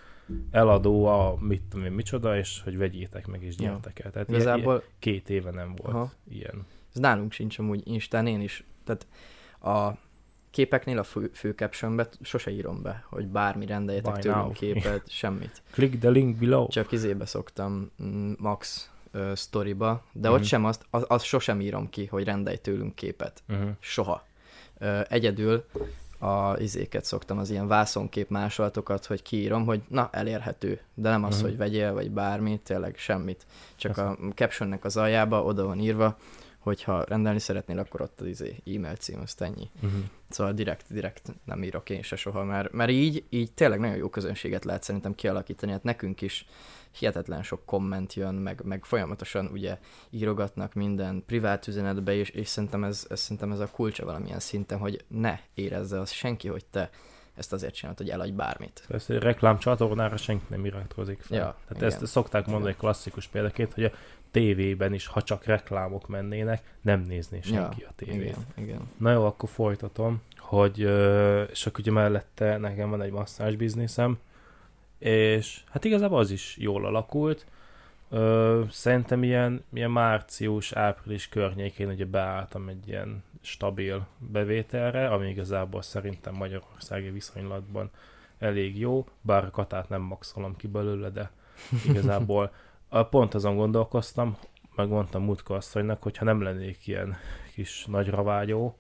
eladó a mit tudom én micsoda, és hogy vegyétek meg és gyertek el. Tehát Igazából ilyen két éve nem volt Aha. ilyen. ez nálunk sincs amúgy Instán, én is. Tehát a képeknél a fő, fő captionbe sose írom be, hogy bármi rendeljetek Buy tőlünk now. képet, semmit. Click the link below. Csak izébe szoktam mm, Max uh, storyba, de Mhm. ott sem azt, az, azt sosem írom ki, hogy rendelj tőlünk képet. Uh-huh. Soha. Ö, egyedül a izéket szoktam, az ilyen vászonkép másolatokat, hogy kiírom, hogy na, elérhető, de nem az, Mhm. hogy vegyél, vagy bármi, tényleg semmit. Csak a captionnek az aljába oda van írva, hogyha rendelni szeretnél, akkor ott az izé, e-mail cím, azt ennyi. Uh-huh. Szóval direkt, direkt nem írok én se soha, mert, mert így, így tényleg nagyon jó közönséget lehet szerintem kialakítani, hát nekünk is hihetetlen sok komment jön, meg, meg folyamatosan ugye írogatnak minden privát üzenetbe, és, és szerintem, ez, ez, szerintem ez a kulcsa valamilyen szinten, hogy ne érezze az senki, hogy te ezt azért csinálod, hogy eladj bármit. Persze, reklámcsatornára senki nem iratkozik fel. Ja, Tehát igen. ezt szokták mondani egy klasszikus példaként, hogy a tévében is, ha csak reklámok mennének, nem nézné senki ja, a tévét. Igen, igen. Na jó, akkor folytatom, hogy, és akkor ugye mellette nekem van egy masszázs bizniszem, és hát igazából az is jól alakult. Szerintem ilyen, ilyen március, április környékén ugye beálltam egy ilyen stabil bevételre, ami igazából szerintem Magyarországi viszonylatban elég jó, bár a katát nem maxolom ki belőle, de igazából pont azon gondolkoztam, megmondtam Mutka asszonynak, hogy ha nem lennék ilyen kis nagyra vágyó,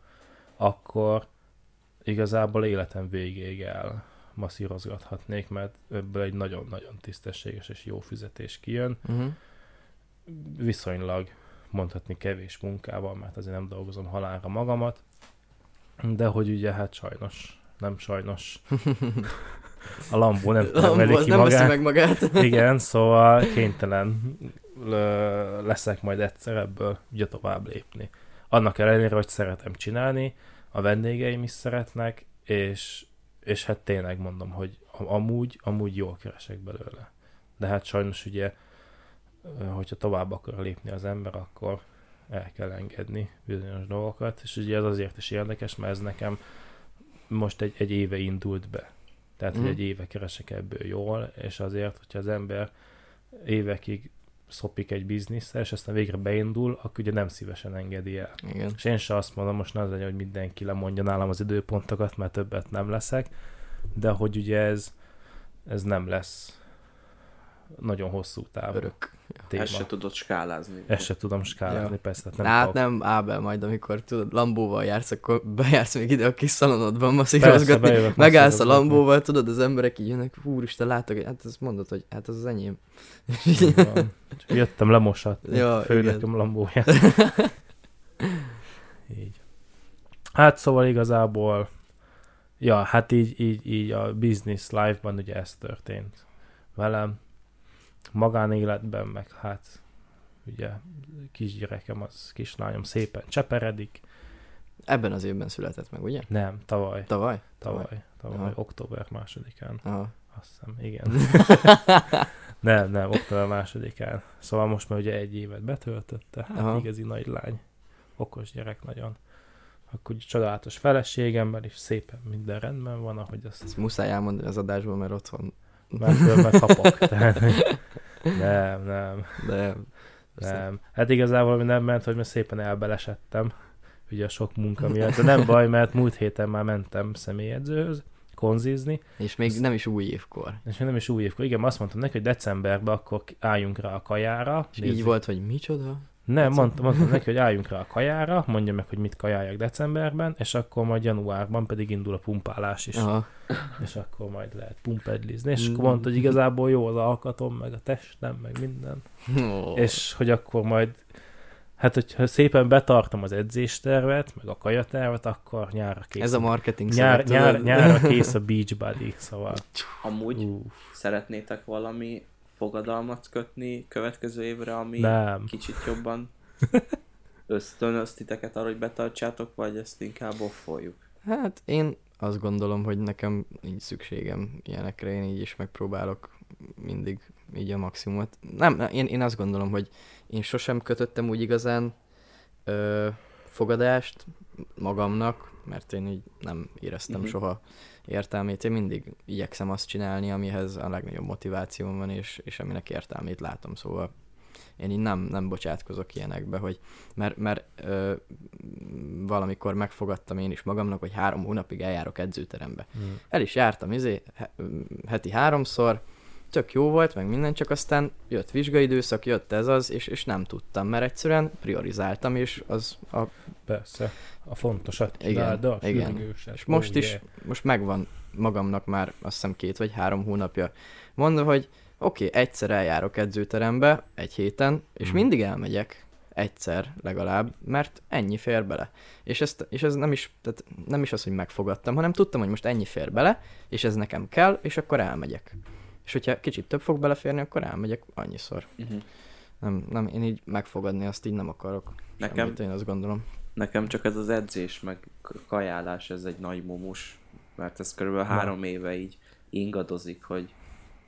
akkor igazából életem végéig el masszírozgathatnék, mert ebből egy nagyon-nagyon tisztességes és jó fizetés kijön. Uh-huh. Viszonylag mondhatni kevés munkával, mert azért nem dolgozom halálra magamat, de hogy ugye hát sajnos, nem sajnos. A Lambó nem termeli ki nem magát. meg magát. Igen, szóval kénytelen leszek majd egyszer ebből ugye tovább lépni. Annak ellenére, hogy szeretem csinálni, a vendégeim is szeretnek, és, és hát tényleg mondom, hogy am- amúgy, amúgy jól keresek belőle. De hát sajnos ugye, hogyha tovább akar lépni az ember, akkor el kell engedni bizonyos dolgokat, és ugye ez azért is érdekes, mert ez nekem most egy, egy éve indult be. Tehát, hogy Mhm. egy éve keresek ebből jól, és azért, hogyha az ember évekig szopik egy bizniszre, és aztán végre beindul, akkor ugye nem szívesen engedi el. Igen. És én se azt mondom, most ne az legyen, hogy mindenki lemondja nálam az időpontokat, mert többet nem leszek, de hogy ugye ez, ez nem lesz nagyon hosszú távú Örök. Téma. Ezt se tudod skálázni. Ezt se tudom skálázni, Ja. persze. Tehát nem hát nem Ábel majd, amikor tudod, Lambóval jársz, akkor bejársz még ide a kis szalonodban masszírozgatni. Megállsz a. Lambóval, tudod, az emberek így jönnek, úristen, látok, hát azt mondod, hogy hát az az enyém. Jöttem lemosatni, Ja, ja, fő igen. nekem lambóját. így. Hát szóval igazából, ja, hát így, így, így a business life-ban ugye ez történt velem. Magánéletben meg hát ugye kisgyerekem, az kislányom szépen cseperedik. Ebben az évben született meg, ugye? Nem, tavaly, Tavaly? tavaly, tavaly, Aha. október másodikán. Aha. Azt hiszem, igen. nem, nem, október másodikán. Szóval most már ugye egy évet betöltötte, hát Aha. igazi nagy lány. Okos gyerek nagyon. Akkor csodálatos feleségemmel is szépen minden rendben van, ahogy azt Ezt muszáj elmondani az adásból, mert otthon, már különben kapok. Tehát, nem, nem, de nem. Hát igazából ami nem ment, hogy már szépen elbelesettem, ugye a sok munka miatt. De nem baj, mert múlt héten már mentem személyedzőhöz, konzizni, és még nem is új évkor. És még nem is új évkor. Igen, azt mondtam neki, hogy decemberben akkor álljunk rá a kajára. És így volt, hogy micsoda? Nem, mondtam, mondtam neki, hogy álljunk rá a kajára, mondja meg, hogy mit kajáljak decemberben, és akkor majd januárban pedig indul a pumpálás is, Aha. és akkor majd lehet pumpedlizni. És akkor Mm. mondta, hogy igazából jó az alkatom, meg a testem, meg minden. Oh. És hogy akkor majd, hát hogyha szépen betartom az edzéstervet, meg a kajatervet, akkor nyárra kész. Ez a marketing nyár, nyár, nyárra kész a beach body, szóval. Amúgy Ú, szeretnétek valami fogadalmat kötni következő évre, ami nem. kicsit jobban ösztönöz titeket arra, hogy betartsátok, vagy ezt inkább offoljuk? Hát én azt gondolom, hogy nekem így szükségem ilyenekre, én így is megpróbálok mindig így a maximumot. Nem, nem, én, én azt gondolom, hogy én sosem kötöttem úgy igazán ö, fogadást magamnak, mert én így nem éreztem uh-huh. soha értelmét. Én mindig igyekszem azt csinálni, amihez a legnagyobb motivációm van, és, és aminek értelmét látom, szóval én így nem, nem bocsátkozok ilyenekbe, hogy mert, mert ö, valamikor megfogadtam én is magamnak, hogy három hónapig eljárok edzőterembe. Mm. El is jártam izé, he, heti háromszor, tök jó volt, meg minden, csak aztán jött vizsgaidőszak, jött ez az, és, és nem tudtam, mert egyszerűen priorizáltam, és az a, Persze, a fontosat Igen, csináld, a igen. és most Oh, is, yeah. most megvan magamnak már azt hiszem két vagy három hónapja mondva, hogy oké, okay, egyszer eljárok edzőterembe egy héten, és Mhm. mindig elmegyek, egyszer legalább, mert ennyi fér bele. És, ezt, és ez nem is, tehát nem is az, hogy megfogadtam, hanem tudtam, hogy most ennyi fér bele, és ez nekem kell, és akkor elmegyek. És hogyha kicsit több fog beleférni, akkor elmegyek annyiszor. Uh-huh. Nem, nem, én így megfogadni azt így nem akarok. Nekem, Semmit, én azt gondolom. nekem csak ez az edzés, meg kajálás, ez egy nagy mumus, mert ez körülbelül három éve így ingadozik, hogy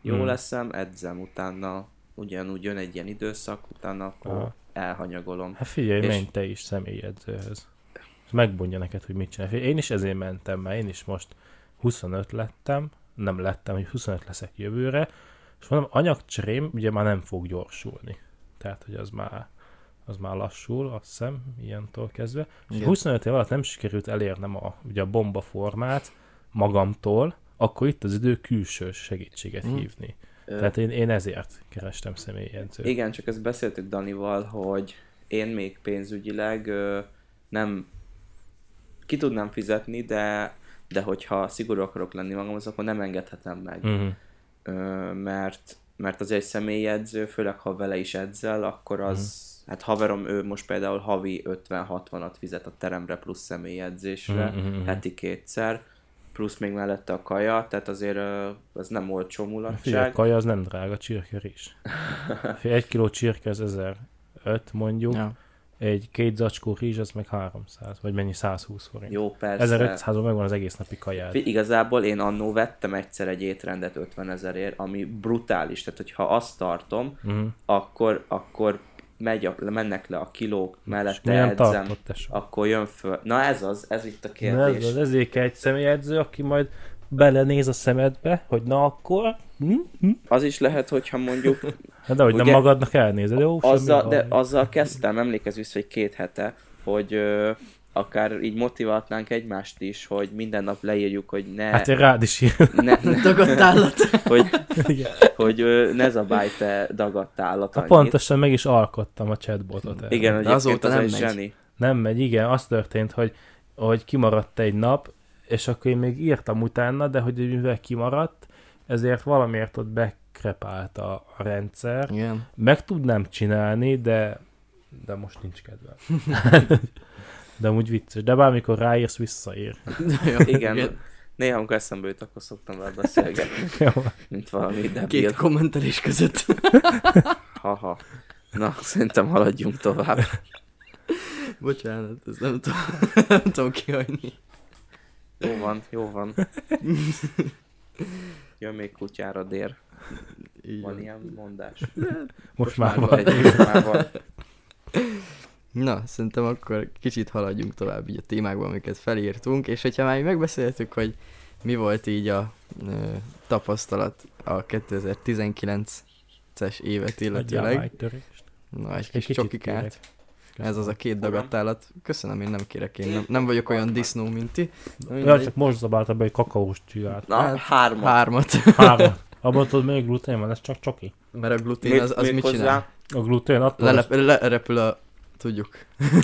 jó Hmm. leszem, edzem, utána ugyanúgy jön egy ilyen időszak, utána akkor Aha. elhanyagolom. Hát figyelj, És- menj te is személyedzőhöz. És megmondja neked, hogy mit csinál. Én is ezért mentem, mert én is most 25 lettem, nem lettem, hogy 25 leszek jövőre, és mondom, anyagcserém ugye már nem fog gyorsulni. Tehát, hogy az már, az már lassul, azt hiszem, ilyentől kezdve. És Igen. 25 év alatt nem sikerült elérnem a, ugye a bomba formát magamtól, akkor itt az idő külső segítséget Mm. hívni. Ö, Tehát én, én ezért kerestem személyedzőt. Igen, csak ezt beszéltük Danival, hogy én még pénzügyileg ö, nem ki tudnám fizetni, de, de hogyha szigorú akarok lenni magamhoz, akkor nem engedhetem meg. Uh-huh. Ö, mert, mert az egy személyedző, főleg ha vele is edzel, akkor az, hát haverom, ő most például havi 50-60-at fizet a teremre plusz személyedzésre, mhm. heti kétszer, plusz még mellette a kaja, tehát azért ez nem olcsó Figyelj, a mulatság. kaja az nem drága, csirke is. Egy kiló csirke az 1005 mondjuk, ja. Egy két zacskó rizs az meg 300, vagy mennyi 120 forint. Jó, persze. 1500 megvan az egész napi kajád. Igazából én annó vettem egyszer egy étrendet 50 ezerért, ami brutális. Tehát, hogyha azt tartom, Uh-huh. akkor, akkor megy a, mennek le a kilók, mellette nem edzem, tartott tesó. akkor jön föl. Na ez az, ez itt a Na kérdés. ez az, ezért kell egy személyedző, aki majd belenéz a szemedbe, hogy na akkor, hm? Hm? Az is lehet, hogyha mondjuk Hát de hogy nem Ugye- magadnak elnézed, jó? semmi azzal, de azzal kezdtem, emlékezz vissza, hogy két hete, hogy ö, akár így motiváltnánk egymást is, hogy minden nap leírjuk, hogy ne, Hát én rád is ne, ne Dagadt állat. hogy, Igen. hogy ö, ne zabálj te dagadt állat annyit. pontosan meg is alkottam a chatbotot. erre. Igen, De egyébként azóta az nem egy megy. zseni. Nem megy, igen, az történt, hogy, hogy kimaradt egy nap, és akkor én még írtam utána, de hogy mivel kimaradt, ezért valamiért ott bekrepált a, a rendszer. Igen. Meg tudnám csinálni, de, de most nincs kedvem. de amúgy vicces. De bármikor ráírsz, visszaír. Ja, Igen, néha amikor eszembe jut, akkor szoktam vele beszélgetni, Jó. mint valami debil. Két kommentelés között. Haha. Na, szerintem haladjunk tovább. Bocsánat, ez nem tudom, nem tudom kihagyni. Jó van, jó van. Jön még kutyára dér. Így Van van. ilyen mondás. Most már már van. Egy témával. Na, szerintem akkor kicsit haladjunk tovább így a témákban, amiket felírtunk, és hogyha már megbeszéltük, hogy mi volt így a ö, tapasztalat a 2019-es évet illetőleg. már. Na, egy Egy kis csokikát. kérek. Ez az a két dagadt állat. Köszönöm, én nem kérek, én nem, nem vagyok olyan disznó, mint ti. Ja, csak most zabálta be, hogy kakaós csigált. Na, Hát, hármat. Hármat. Három. Abban tudod, még glutén van, ez csak csoki. Mert a glutén az, az mit hozzá- csinál? A glutén attól, Lelep, lerepül a... Tudjuk.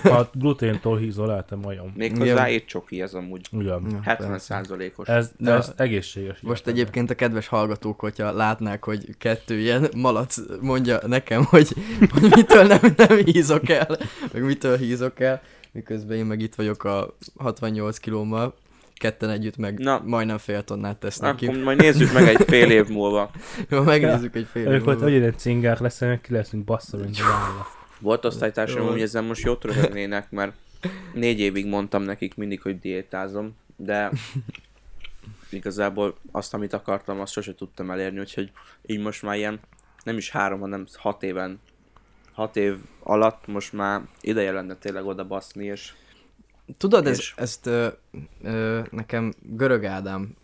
a gluténtól hízol el, te majom. Még Igen. hozzá egy csoki ez amúgy. Ugyan. Ja, 70 persze. százalékos. Ez, de ez egészséges. Most ilyen. egyébként a kedves hallgatók, hogyha látnák, hogy kettő ilyen malac mondja nekem, hogy, hogy mitől nem, nem hízok el, meg mitől hízok el, miközben én meg itt vagyok a 68 kilómmal, ketten együtt meg Na. Majdnem fél tonnát tesznek ki. Majd nézzük meg egy fél év múlva. Jó, megnézzük egy fél év Ők múlva. hogy ilyen cingák lesz, meg ki leszünk bassza, mint a. Volt osztálytársam, hogy ezen most jót röhögnének, mert négy évig mondtam nekik mindig, hogy diétázom, de igazából azt, amit akartam, azt sose tudtam elérni, úgyhogy így most már ilyen, nem is három, hanem hat éven, hat év alatt most már ideje lenne tényleg oda baszni, és Tudod, ez, És- ezt ö, ö, nekem Görög Ádám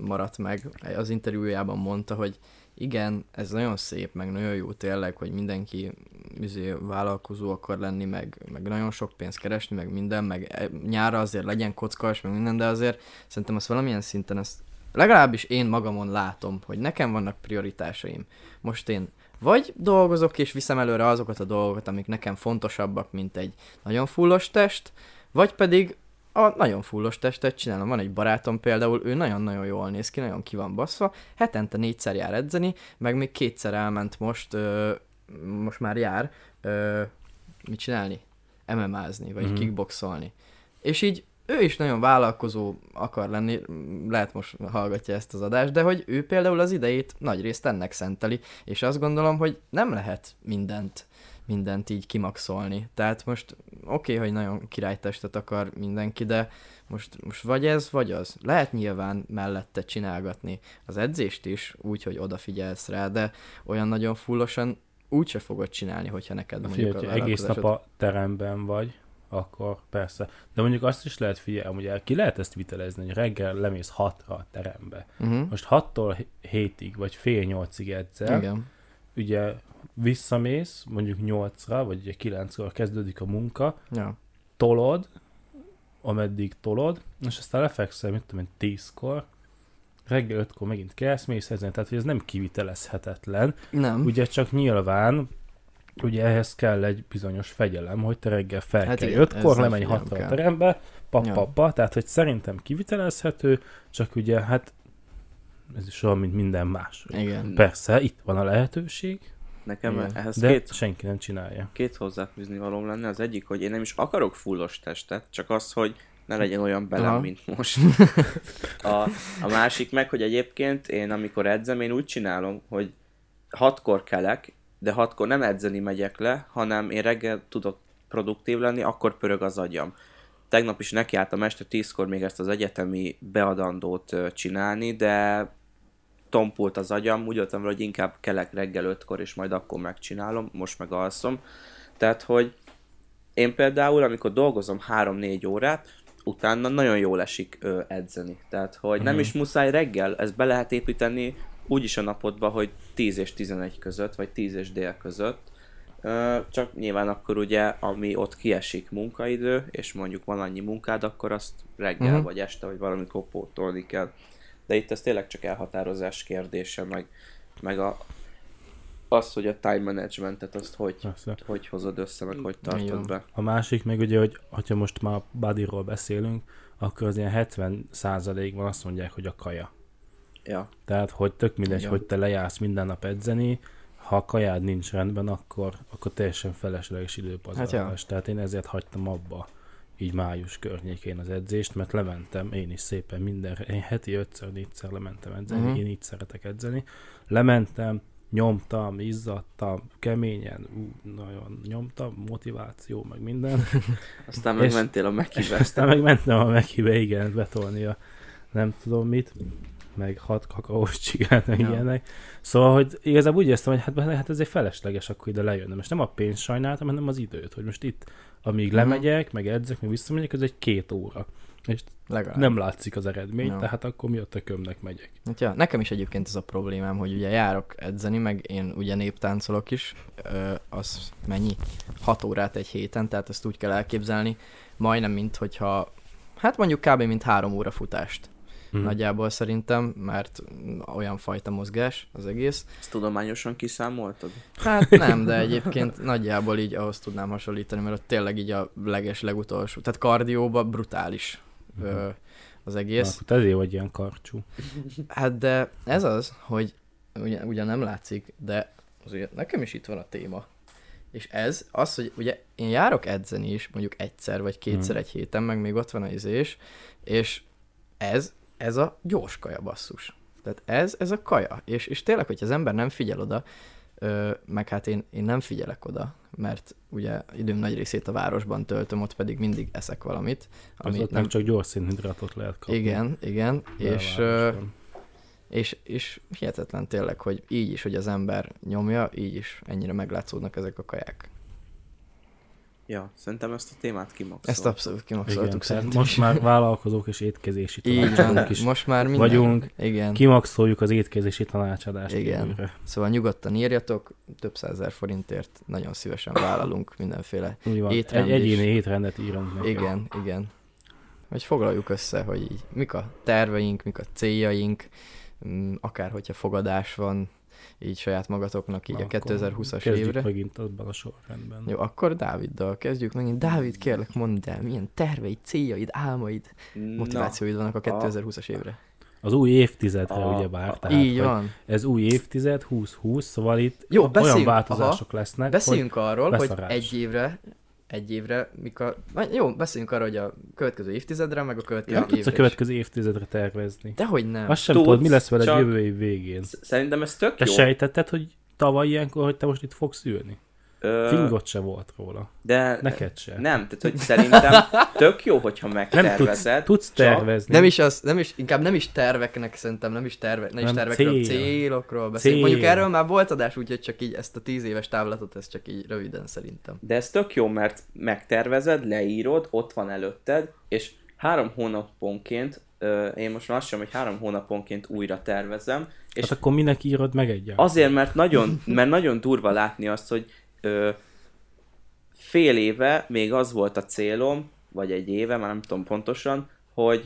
maradt meg, az interjújában mondta, hogy igen, ez nagyon szép, meg nagyon jó tényleg, hogy mindenki üzé, vállalkozó akar lenni, meg, meg nagyon sok pénzt keresni, meg minden, meg e- nyára azért legyen kockas, meg minden, de azért szerintem azt valamilyen szinten ezt legalábbis én magamon látom, hogy nekem vannak prioritásaim. Most én vagy dolgozok és viszem előre azokat a dolgokat, amik nekem fontosabbak, mint egy nagyon fullos test, vagy pedig a nagyon fullos testet csinálom. Van egy barátom például, ő nagyon-nagyon jól néz ki, nagyon ki van baszva, hetente négyszer jár edzeni, meg még kétszer elment most, ö, most már jár, ö, mit csinálni? MMA-zni, vagy Mhm. mm-hmm. kickboxolni. És így ő is nagyon vállalkozó akar lenni, lehet most hallgatja ezt az adást, de hogy ő például az idejét nagy részt ennek szenteli, és azt gondolom, hogy nem lehet mindent mindent így kimaxolni. Tehát most oké, okay, hogy nagyon királytestet akar mindenki, de most, most vagy ez, vagy az. Lehet nyilván mellette csinálgatni az edzést is, úgy, hogy odafigyelsz rá, de olyan nagyon fullosan úgyse fogod csinálni, hogyha neked mondjuk Figyelj, hogyha egész nap a teremben vagy, akkor persze. De mondjuk azt is lehet figyelni, hogy ki lehet ezt vitelezni, hogy reggel lemész hatra a terembe. Uh-huh. Most 6-tól 7-ig, vagy fél 8-ig edzel, Igen. ugye visszamész, mondjuk 8-ra, vagy ugye 9-kor kezdődik a munka, Ja. tolod, ameddig tolod, és aztán lefekszel, mit tudom én, 10-kor, reggel 5-kor megint kelsz, mész ezen, tehát hogy ez nem kivitelezhetetlen. Nem. Ugye csak nyilván, ugye ehhez kell egy bizonyos fegyelem, hogy te reggel felkelj Hát hát igen, 5-kor, ezzel lemenj figyelem 6 a terembe, pa, Ja. tehát hogy szerintem kivitelezhető, csak ugye hát ez is olyan, mint minden más. Igen. Persze, itt van a lehetőség, Nekem Igen. ehhez de két, senki nem csinálja. két hozzáfűzni valóm lenne. Az egyik, hogy én nem is akarok fullos testet, csak az, hogy ne legyen olyan belem, Aha. mint most. A, a másik meg, hogy egyébként én amikor edzem, én úgy csinálom, hogy hatkor kelek, de hatkor nem edzeni megyek le, hanem én reggel tudok produktív lenni, akkor pörög az agyam. Tegnap is nekiálltam este tízkor még ezt az egyetemi beadandót csinálni, de tompult az agyam, úgy voltam hogy inkább kelek reggel ötkor, és majd akkor megcsinálom, most meg alszom. Tehát, hogy én például, amikor dolgozom 3-4 órát, utána nagyon jól esik ö, edzeni. Tehát, hogy nem Mhm. is muszáj reggel, ezt be lehet építeni úgyis a napodba, hogy 10 és 11 között, vagy 10 és dél között. Ö, csak nyilván akkor ugye, ami ott kiesik munkaidő, és mondjuk van annyi munkád, akkor azt reggel, Mhm. uh-huh. vagy este, vagy valamikor pótolni kell. De itt ez tényleg csak elhatározás kérdése, meg, meg a, az, hogy a time managementet, azt hogy, Persze. hogy hozod össze, meg hogy tartod Igen. be. A másik meg ugye, hogy ha most már bodyról beszélünk, akkor az ilyen 70 van azt mondják, hogy a kaja. Ja. Tehát, hogy tök mindegy, Igen. hogy te lejársz minden nap edzeni, ha a kajád nincs rendben, akkor, akkor teljesen felesleges időpazarlás. Hát Hát Tehát én ezért hagytam abba így május környékén az edzést, mert lementem én is szépen minden, én heti ötször, négyszer lementem edzeni, uh-huh. én így szeretek edzeni. Lementem, nyomtam, izzadtam, keményen, ú, nagyon nyomtam, motiváció, meg minden. Aztán meg És- mentél a mekibe. Aztán meg mentem a mekibe, igen, betolni a nem tudom mit, meg hat kakaós csigát, meg Ja. ilyenek. Szóval, hogy igazából úgy éreztem, hogy hát, hát ez egy felesleges akkor ide lejönni. Most nem a pénzt sajnáltam, hanem az időt, hogy most itt, amíg Mhm. lemegyek, meg edzek, meg visszamegyek, ez egy két óra. És Legalább. nem látszik az eredmény, Ja. tehát akkor mi a tökömnek megyek. Hát ja, nekem is egyébként ez a problémám, hogy ugye járok edzeni, meg én ugye néptáncolok is, ö, az mennyi? 6 órát egy héten, tehát ezt úgy kell elképzelni, majdnem, mint hogyha, hát mondjuk kb. mint három óra futást. Mhm. Nagyjából szerintem, mert olyan fajta mozgás az egész. Ezt tudományosan kiszámoltad? Hát nem, de egyébként nagyjából így ahhoz tudnám hasonlítani, mert ott tényleg így a leges legutolsó, tehát kardióba brutális ö, az Na, egész. akkor te ezért vagy ilyen karcsú. Hát de ez az, hogy ugye, ugye nem látszik, de azért nekem is itt van a téma. És ez az, hogy ugye én járok edzeni is, mondjuk egyszer vagy kétszer egy héten, meg még ott van a izés, és ez, ez a gyors kaja basszus. Tehát ez, ez a kaja. És, és tényleg, hogy az ember nem figyel oda, ö, meg hát én, én nem figyelek oda, mert ugye időm nagy részét a városban töltöm, ott pedig mindig eszek valamit, ott nem... nem csak gyors szénhidrátot lehet kapni. Igen, igen, és, ö, és, és hihetetlen tényleg, hogy így is, hogy az ember nyomja, így is ennyire meglátszódnak ezek a kaják. Ja, szerintem ezt a témát kimaxoltuk. Ezt abszolút Igen, kimaxoltuk szerintem. most már vállalkozók és étkezési tanácsadók is most már minden. vagyunk. Igen. Kimaxoljuk az étkezési tanácsadást. Igen. jövőre. Szóval nyugodtan írjatok, több százezer forintért nagyon szívesen vállalunk mindenféle. Úgy van. Étrend Egy is. egyéni étrendet írunk neki. Igen, igen. Hogy foglaljuk össze, hogy így mik a terveink, mik a céljaink, mm, akár hogyha fogadás van, így saját magatoknak így Na, a 2020-as kezdjük évre. megint abban a sorrendben. Jó, akkor Dáviddal kezdjük megint. Dávid, kérlek, mondd el, milyen terveid, céljaid, álmaid, motivációid vannak a 2020-as évre? Az új évtizedre, A- ugyebár. Tehát, Így hogy van. Ez új évtized, 20-20, szóval itt Jó, olyan változások lesznek, Beszéljünk arról, hogy egy évre, egy évre, mikor... vagy Jó, beszéljünk arról, hogy a következő évtidedre, meg a következő hogy nem tudsz a évre következő évtizedre tervezni. Dehogy nem. Azt sem Tudsz, tudod, mi lesz veled csak- jövő év végén. Sz- Szerintem ez tök Te jó. sejtetted, hogy tavaly ilyenkor, hogy te most itt fogsz ülni? Fingot se volt róla. de Neked se. nem, tehát hogy szerintem tök jó, hogyha Nem tudsz, megtervezed. tudsz tervezni. Nem is az, nem is, inkább nem is terveknek szerintem, nem is, terve, nem is Nem, tervekről, cél. célokról beszélünk. Cél. Mondjuk erről már volt adás, úgyhogy csak így ezt a tíz éves távlatot, ezt csak így röviden szerintem. De ez tök jó, mert megtervezed, leírod, ott van előtted, és három hónaponként, én most már azt sem, hogy három hónaponként újra tervezem, és Hát akkor minek írod meg egyáltalán? azért, mert nagyon, mert nagyon durva látni azt, hogy ö, fél éve még az volt a célom, vagy egy éve, már nem tudom pontosan, hogy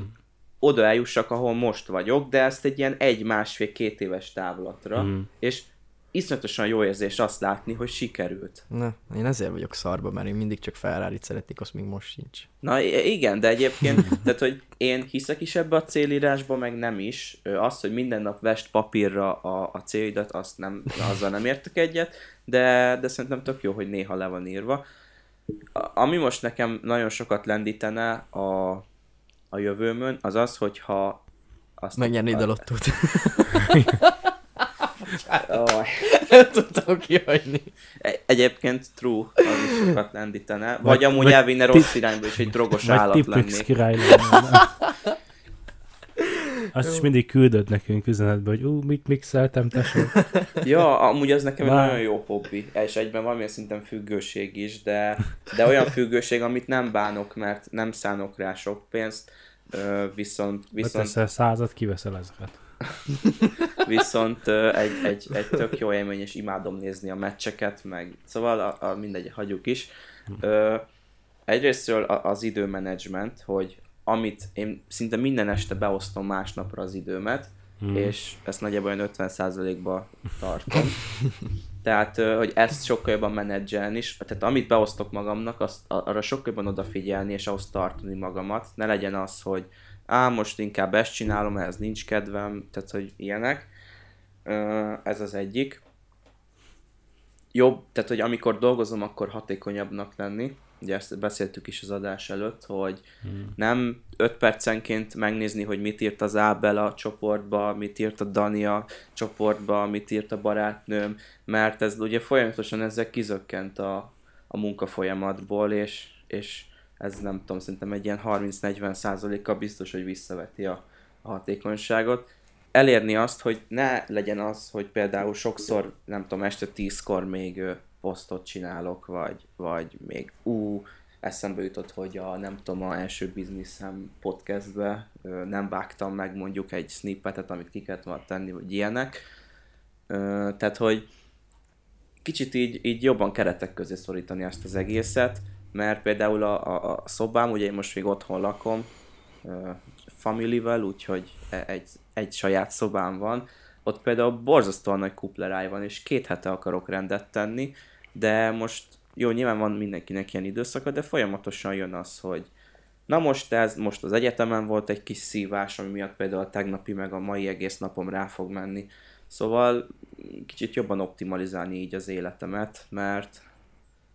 oda eljussak, ahol most vagyok, de ezt egy ilyen egy, másfél, két éves távlatra, Mhm. és iszonyatosan jó érzés azt látni, hogy sikerült. Na, én ezért vagyok szarba, mert én mindig csak ferrari szeretnék, azt még most sincs. Na igen, de egyébként, tehát hogy én hiszek is ebbe a célírásba, meg nem is. Az, hogy minden nap vest papírra a, a célidat, azt nem, azzal nem értek egyet, de, de szerintem tök jó, hogy néha le van írva. A- Ami most nekem nagyon sokat lendítene a, a jövőmön, az az, hogyha azt Megnyernéd a lottót. Aj. Nem tudtam kihagyni. E- Egyébként true, az is sokat lendítene. Vagy, Vagy- amúgy vagy elvinne rossz irányba, és egy drogos Vagy állat lennék. király lenne. Azt is mindig küldött nekünk üzenetbe, hogy ú, mit mixeltem, tesó. Ja, amúgy az nekem egy Már- nagyon jó hobbi, és egyben valamilyen szinten függőség is, de, de olyan függőség, amit nem bánok, mert nem szánok rá sok pénzt, viszont, viszont, Beteszel százat, kiveszel ezret. viszont egy, egy, egy tök jó élmény, és imádom nézni a meccseket, meg szóval a, a mindegy, hagyjuk is. Ö, egyrésztről az időmenedzsment, hogy amit én szinte minden este beosztom másnapra az időmet, Hmm. és ezt nagyjából olyan 50%-ba tartom. Tehát, hogy ezt sokkal jobban menedzselni is, tehát amit beosztok magamnak, azt, arra sokkal jobban odafigyelni, és ahhoz tartani magamat. Ne legyen az, hogy á, most inkább ezt csinálom, ehhez nincs kedvem, tehát, hogy ilyenek. Ez az egyik. Jobb, tehát, hogy amikor dolgozom, akkor hatékonyabbnak lenni. Ugye ezt beszéltük is az adás előtt, hogy nem 5 percenként megnézni, hogy mit írt az Ábel a csoportba, mit írt a Dani a csoportba, mit írt a barátnőm, mert ez ugye folyamatosan ezzel kizökkent a, a munka folyamatból, és, és ez nem tudom, szerintem egy ilyen 30-40 százaléka biztos, hogy visszaveti a, a hatékonyságot. Elérni azt, hogy ne legyen az, hogy például sokszor, nem tudom, este 10-kor még posztot csinálok, vagy, vagy még ú, eszembe jutott, hogy a nem tudom, a első bizniszem podcastbe nem vágtam meg mondjuk egy snippetet, amit ki kellett volna tenni, vagy ilyenek. Tehát, hogy kicsit így, így jobban keretek közé szorítani ezt az egészet, mert például a, a, a szobám, ugye én most még otthon lakom, ö, familyvel, úgyhogy e- egy, egy saját szobám van, ott például borzasztóan nagy kupleráj van, és két hete akarok rendet tenni, de most, jó, nyilván van mindenkinek ilyen időszaka, de folyamatosan jön az, hogy na most ez, most az egyetemen volt egy kis szívás, ami miatt például a tegnapi meg a mai egész napom rá fog menni. Szóval kicsit jobban optimalizálni így az életemet, mert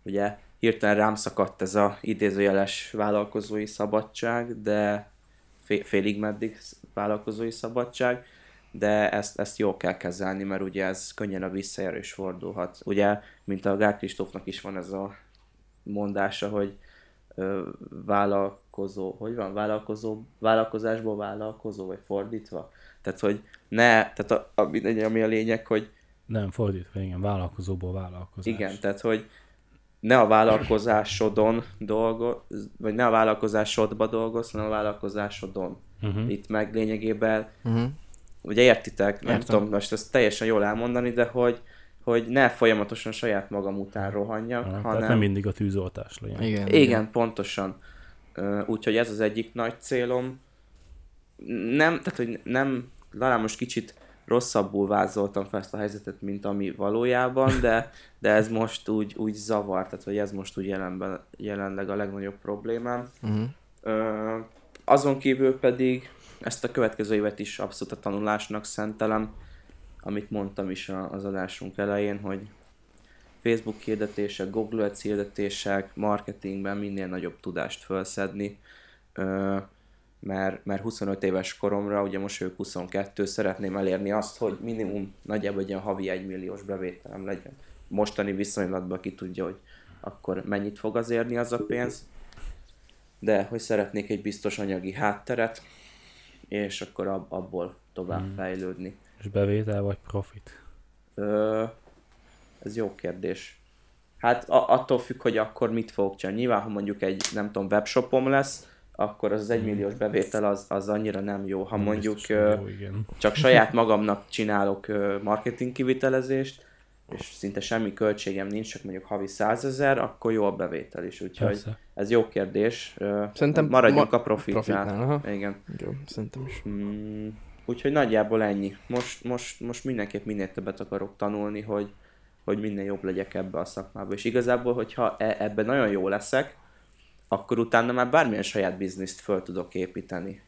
ugye hirtelen rám szakadt ez a idézőjeles vállalkozói szabadság, de fé- félig meddig vállalkozói szabadság, de ezt, ezt jól kell kezelni, mert ugye ez könnyen a visszajára is fordulhat. Ugye, mint a Gál Kristófnak is van ez a mondása, hogy ö, vállalkozó, hogy van, vállalkozó, vállalkozásból vállalkozó, vagy fordítva. Tehát, hogy ne, tehát a, a, mindegy, ami a lényeg, hogy Nem, fordítva, igen, vállalkozóból vállalkozás. igen, tehát, hogy ne a vállalkozásodon dolgoz, vagy ne a vállalkozásodba dolgoz, hanem a vállalkozásodon. Uh-huh. Itt meg lényegében, Uh-huh. ugye értitek, nem Értem. tudom most ezt teljesen jól elmondani, de hogy, hogy ne folyamatosan saját magam után rohanjak, Ja, hanem... Tehát nem mindig a tűzoltás legyen. Igen. Igen, pontosan. Ö, Úgyhogy ez az egyik nagy célom. Nem, tehát, hogy nem, talán most kicsit rosszabbul vázoltam fel ezt a helyzetet, mint ami valójában, de, de ez most úgy, úgy zavar, tehát hogy ez most úgy jelenben, jelenleg a legnagyobb problémám. Uh-huh. Ö, azon kívül pedig ezt a következő évet is abszolút a tanulásnak szentelem, amit mondtam is az adásunk elején, hogy Facebook hirdetések, Google Ads hirdetések, marketingben minél nagyobb tudást felszedni, ö, mert, mert 25 éves koromra, ugye most ők 22, szeretném elérni azt, hogy minimum nagyjából egy ilyen havi 1 milliós bevételem legyen. Mostani viszonylatban ki tudja, hogy akkor mennyit fog az érni az a pénz, de hogy szeretnék egy biztos anyagi hátteret, és akkor ab, abból tovább hmm. fejlődni. És bevétel vagy profit? Ö, ez jó kérdés. Hát a, attól függ, hogy akkor mit fogok csinálni. Nyilván, ha mondjuk egy, nem tudom, webshopom lesz, akkor az az egymilliós bevétel az, az annyira nem jó. Ha mondjuk Biztos, jó, igen. csak saját magamnak csinálok marketing kivitelezést, és szinte semmi költségem nincs, csak mondjuk havi 100 ezer, akkor jó a bevétel is. Úgyhogy Persze. ez jó kérdés. Szerintem maradjunk ma- a profitnál. profitnál, aha. Igen. Jó, szerintem is. Mm, úgyhogy nagyjából ennyi. Most, most, most mindenképp minél többet akarok tanulni, hogy, hogy minél jobb legyek ebbe a szakmába. És igazából, hogyha e- ebben nagyon jó leszek, akkor utána már bármilyen saját bizniszt föl tudok építeni.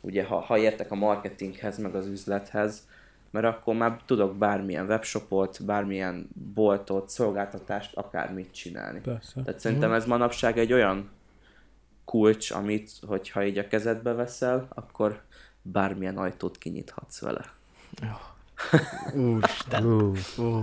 Ugye, ha, ha értek a marketinghez, meg az üzlethez, mert akkor már tudok bármilyen webshopot, bármilyen boltot, szolgáltatást, akármit csinálni. Persze. Tehát szerintem ez manapság egy olyan kulcs, amit, hogyha így a kezedbe veszel, akkor bármilyen ajtót kinyithatsz vele. Úristen. Ú, Ú,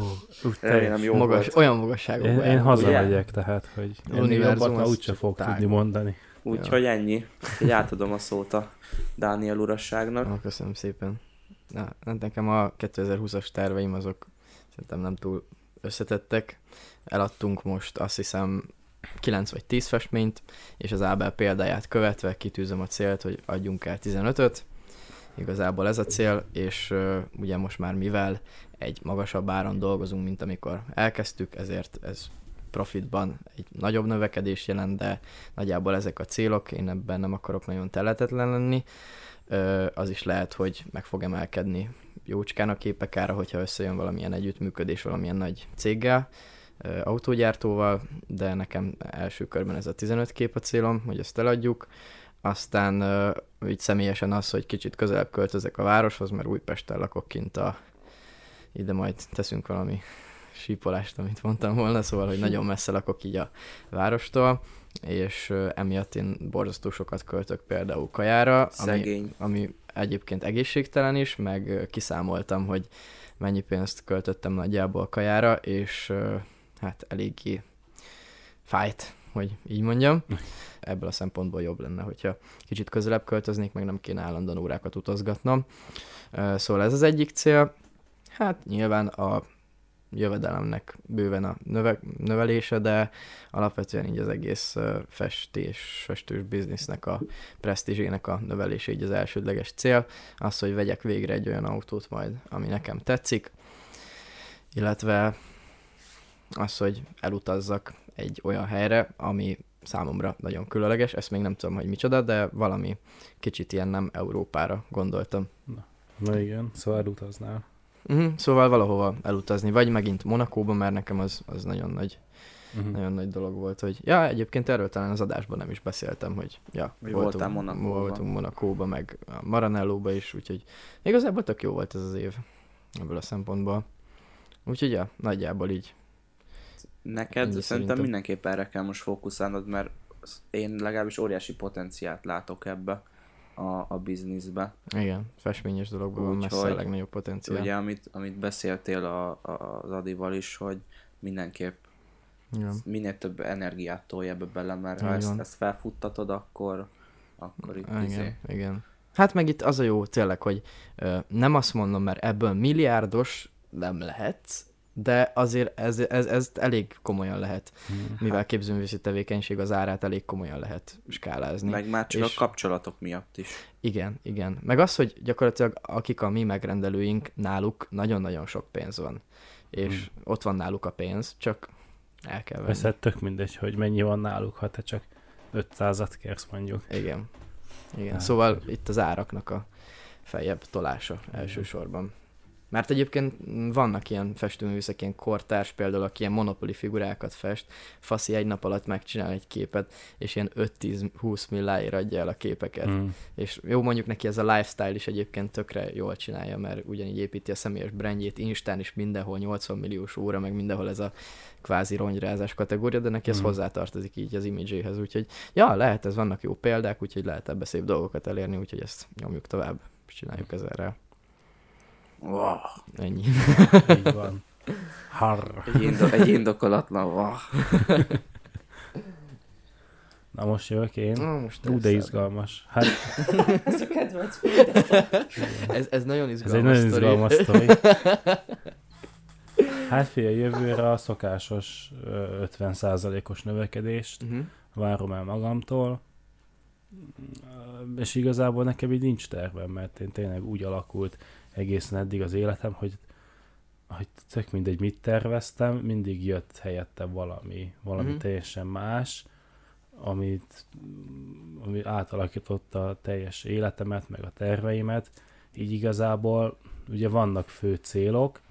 Remélem jó magas, volt. olyan magasságokba én, én hazamegyek, tehát, hogy Univerzum már az úgyse fog tág. tudni mondani. Úgyhogy ennyi. Úgyhogy átadom a szót a Dániel urasságnak. Ah, köszönöm szépen. Na, hát nekem a 2020-as terveim azok szerintem nem túl összetettek. Eladtunk most azt hiszem 9 vagy 10 festményt, és az Ábel példáját követve kitűzöm a célt, hogy adjunk el 15-öt. Igazából ez a cél, és ugye most már mivel egy magasabb áron dolgozunk, mint amikor elkezdtük, ezért ez profitban egy nagyobb növekedés jelent, de nagyjából ezek a célok, én ebben nem akarok nagyon teletetlen lenni. Az is lehet, hogy meg fog emelkedni jócskán a képek ára, hogyha összejön valamilyen együttműködés valamilyen nagy céggel, autógyártóval, de nekem első körben ez a 15 kép a célom, hogy ezt eladjuk. Aztán ö, így személyesen az, hogy kicsit közelebb költözek a városhoz, mert Újpesten lakok kint a... Ide majd teszünk valami sípolást, amit mondtam volna, szóval, hogy nagyon messze lakok így a várostól, és ö, emiatt én borzasztó sokat költök például kajára, ami, Szegény. ami egyébként egészségtelen is, meg ö, kiszámoltam, hogy mennyi pénzt költöttem nagyjából kajára, és ö, hát eléggé fájt, hogy így mondjam. Ebből a szempontból jobb lenne, hogyha kicsit közelebb költöznék, meg nem kéne állandóan órákat utazgatnom. Szóval ez az egyik cél. Hát nyilván a jövedelemnek bőven a növe, növelése, de alapvetően így az egész festés, festős biznisznek a presztízsének a növelése így az elsődleges cél. Az, hogy vegyek végre egy olyan autót majd, ami nekem tetszik, illetve az, hogy elutazzak egy olyan helyre, ami számomra nagyon különleges, ezt még nem tudom, hogy micsoda, de valami kicsit ilyen nem Európára gondoltam. Na igen, szóval elutaznál. Uh-huh, szóval valahova elutazni, vagy megint Monakóba, mert nekem az, az nagyon nagy Uh-huh. nagyon nagy dolog volt, hogy ja, egyébként erről talán az adásban nem is beszéltem, hogy ja, Hogy voltál Monakóban. voltunk Monakóba, meg a Maranellóba is, úgyhogy igazából tök jó volt ez az év ebből a szempontból. Úgyhogy ja, nagyjából így. Neked Ennyi szerintem szerintem. mindenképp erre kell most fókuszálnod, mert én legalábbis óriási potenciált látok ebbe a, a bizniszbe. Igen, festményes dologban van messze a Úgyhogy- legnagyobb potenciál. Ugye, amit, amit beszéltél a, a, az Adival is, hogy mindenképp Igen. minél több energiát tolj ebbe bele, mert ha ezt, ezt felfuttatod, akkor, akkor itt Igen, izé. igen. Hát meg itt az a jó tényleg, hogy ö, nem azt mondom, mert ebből milliárdos nem lehet, de azért ez, ez, ez elég komolyan lehet, mivel képzőművészi tevékenység az árát elég komolyan lehet skálázni. Meg már csak És- a kapcsolatok miatt is. Igen, igen. Meg az, hogy gyakorlatilag akik a mi megrendelőink, náluk nagyon-nagyon sok pénz van. És ott van náluk a pénz, csak el kell venni. Persze tök mindegy, hogy mennyi van náluk, ha te csak 500-at kérsz mondjuk. Igen. Igen. Hát, Szóval hogy- itt az áraknak a feljebb tolása elsősorban. Mert egyébként vannak ilyen festőművészek, ilyen kortárs például, aki ilyen monopoli figurákat fest, Faszi egy nap alatt megcsinál egy képet, és ilyen 5-10-20 milláért adja el a képeket. Mm. És jó, mondjuk neki ez a lifestyle is egyébként tökre jól csinálja, mert ugyanígy építi a személyes brandjét, Instán is mindenhol 80 milliós óra, meg mindenhol ez a kvázi ronyrázás kategória, de neki ez Mhm. hozzátartozik így az imidzséhez, úgyhogy ja, lehet, ez vannak jó példák, úgyhogy lehet ebbe szép dolgokat elérni, úgyhogy ezt nyomjuk tovább, csináljuk ezerrel. Wow. Ennyi. Így van. Harr. Egy, indo- egy indokolatlan wow. Na most jövök én. Na, most Ú, de izgalmas. Hát Ez a kedvenc Ez, ez nagyon ez izgalmas egy nagyon sztori. izgalmas sztori. Hát figyelj, jövőre a szokásos ö, 50%-os növekedést Uh-huh. várom el magamtól, és igazából nekem így nincs tervem, mert én tényleg úgy alakult egészen eddig az életem, hogy, hogy tök mindegy, mit terveztem, mindig jött helyette valami, valami Mhm. teljesen más, amit, ami átalakította a teljes életemet, meg a terveimet, így igazából ugye vannak fő célok,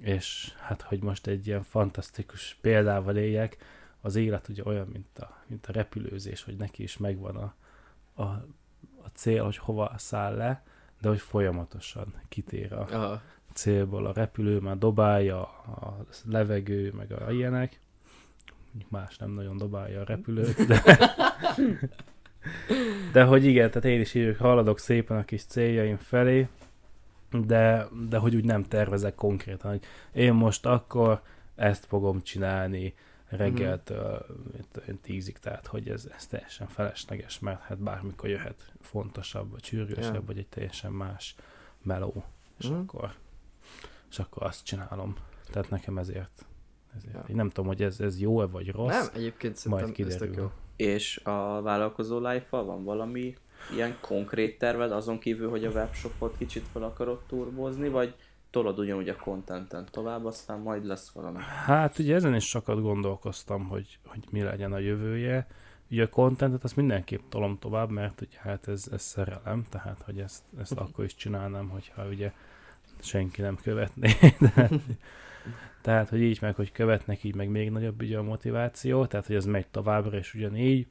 és hát, hogy most egy ilyen fantasztikus példával éljek, az élet ugye olyan, mint a, mint a repülőzés, hogy neki is megvan a, a, a cél, hogy hova száll le, de hogy folyamatosan kitér a Aha. célból a repülő, már dobálja a levegő, meg a ilyenek. Más nem nagyon dobálja a repülőt, de... de hogy igen, tehát én is így haladok szépen a kis céljaim felé, de, de hogy úgy nem tervezek konkrétan, hogy én most akkor ezt fogom csinálni reggeltől mm. tízig, tehát hogy ez, ez teljesen felesleges, mert hát bármikor jöhet fontosabb, vagy sürgősebb, Ja. vagy egy teljesen más meló, és Mhm. akkor és akkor azt csinálom. Tehát nekem ezért, ezért. Ja. Én nem tudom, hogy ez, ez jó-e vagy rossz. Nem, egyébként szerintem Majd ez kiderül. jó. És a vállalkozó life van valami ilyen konkrét terved, azon kívül, hogy a webshopot kicsit fel akarod turbozni, vagy tolod ugyanúgy a contenten tovább, aztán majd lesz valami. Hát ugye ezen is sokat gondolkoztam, hogy, hogy mi legyen a jövője. Ugye a contentet azt mindenképp tolom tovább, mert ugye hát ez, ez szerelem, tehát hogy ezt, ezt akkor is csinálnám, hogyha ugye senki nem követné. De, tehát, hogy így meg, hogy követnek, így meg még nagyobb ugye a motiváció, tehát, hogy ez megy továbbra, és ugyanígy.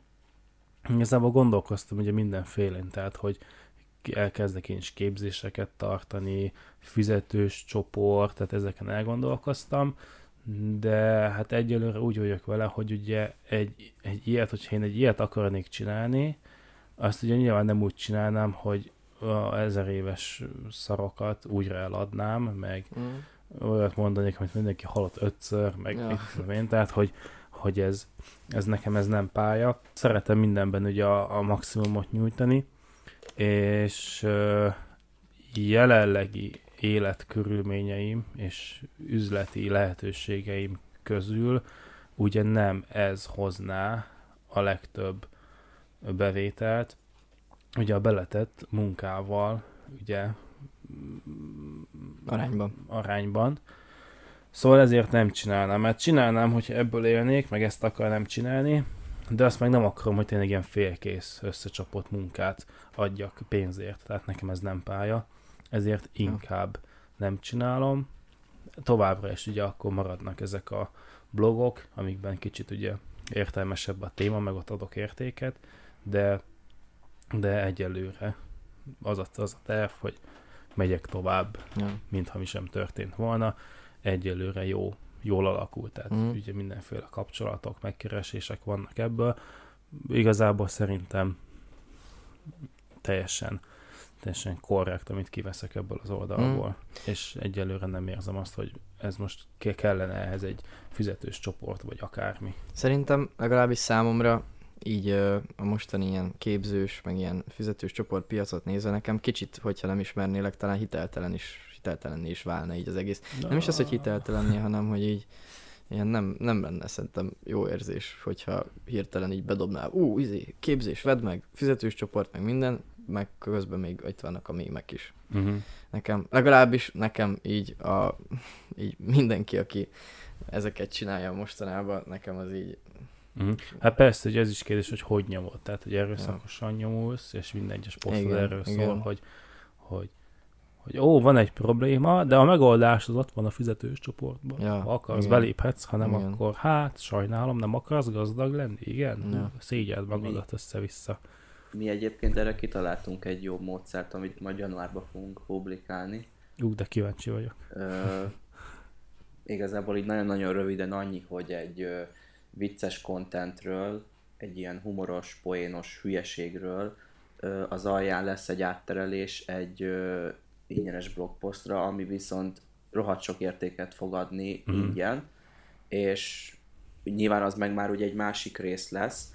Igazából gondolkoztam ugye mindenfélén, tehát, hogy elkezdek én is képzéseket tartani, fizetős csoport, tehát ezeken elgondolkoztam, de hát egyelőre úgy vagyok vele, hogy ugye egy, egy ilyet, hogyha én egy ilyet akarnék csinálni, azt ugye nyilván nem úgy csinálnám, hogy a ezer éves szarokat újra eladnám, meg Mm. olyat mondanék, amit mindenki halott ötször, meg Ja. mit tudom én, tehát hogy, hogy ez, ez nekem ez nem pálya. Szeretem mindenben ugye a, a maximumot nyújtani, és jelenlegi életkörülményeim és üzleti lehetőségeim közül ugye nem ez hozná a legtöbb bevételt. Ugye a beletett munkával, ugye Arányban. arányban. Szóval ezért nem csinálnám, mert csinálnám, hogyha ebből élnék, meg ezt akarnám csinálni, de azt meg nem akarom, hogy tényleg ilyen félkész összecsapott munkát adjak pénzért, tehát nekem ez nem pálya, ezért inkább nem csinálom. Továbbra is ugye akkor maradnak ezek a blogok, amikben kicsit ugye értelmesebb a téma, meg ott adok értéket, de, de egyelőre az a, az a terv, hogy megyek tovább, Ja. mintha mi sem történt volna. Egyelőre jó, jól alakult, tehát mm. ugye mindenféle kapcsolatok, megkeresések vannak ebből. Igazából szerintem teljesen, teljesen korrekt, amit kiveszek ebből az oldalból, mm. és egyelőre nem érzem azt, hogy ez most ke- kellene ehhez egy fizetős csoport, vagy akármi. Szerintem legalábbis számomra így a mostani ilyen képzős, meg ilyen fizetős csoportpiacot nézve nekem kicsit, hogyha nem ismernélek, talán hiteltelen is, hiteltelenné is válna így az egész. Nem is az, hogy hiteltelenné, hanem hogy így ilyen nem, nem lenne szerintem jó érzés, hogyha hirtelen így bedobnál, ú, izé, képzés, vedd meg, fizetős csoport, meg minden, meg közben még itt vannak a mémek is. Uh-huh. Nekem, legalábbis nekem így, a, így mindenki, aki ezeket csinálja mostanában, nekem az így, Uh-huh. Hát persze, hogy ez is kérdés, hogy hogy nyomod. Tehát, hogy erőszakosan nyomulsz, és minden egyes posztod erről igen. szól, hogy, hogy, hogy ó, van egy probléma, de a megoldás az ott van a fizetős csoportban. Ja, ha akarsz, igen. beléphetsz, ha nem, Igen. akkor hát, sajnálom, nem akarsz gazdag lenni, igen? Ja. Szégyeld magadat össze-vissza. Mi egyébként erre kitaláltunk egy jó módszert, amit majd januárban fogunk publikálni. Ú, de kíváncsi vagyok. Ö, igazából így nagyon-nagyon röviden annyi, hogy egy ö, vicces contentről, egy ilyen humoros, poénos hülyeségről ö, az alján lesz egy átterelés egy ö, ingyenes blogposztra, ami viszont rohadt sok értéket fog adni mm. ingyen, és nyilván az meg már ugye egy másik rész lesz,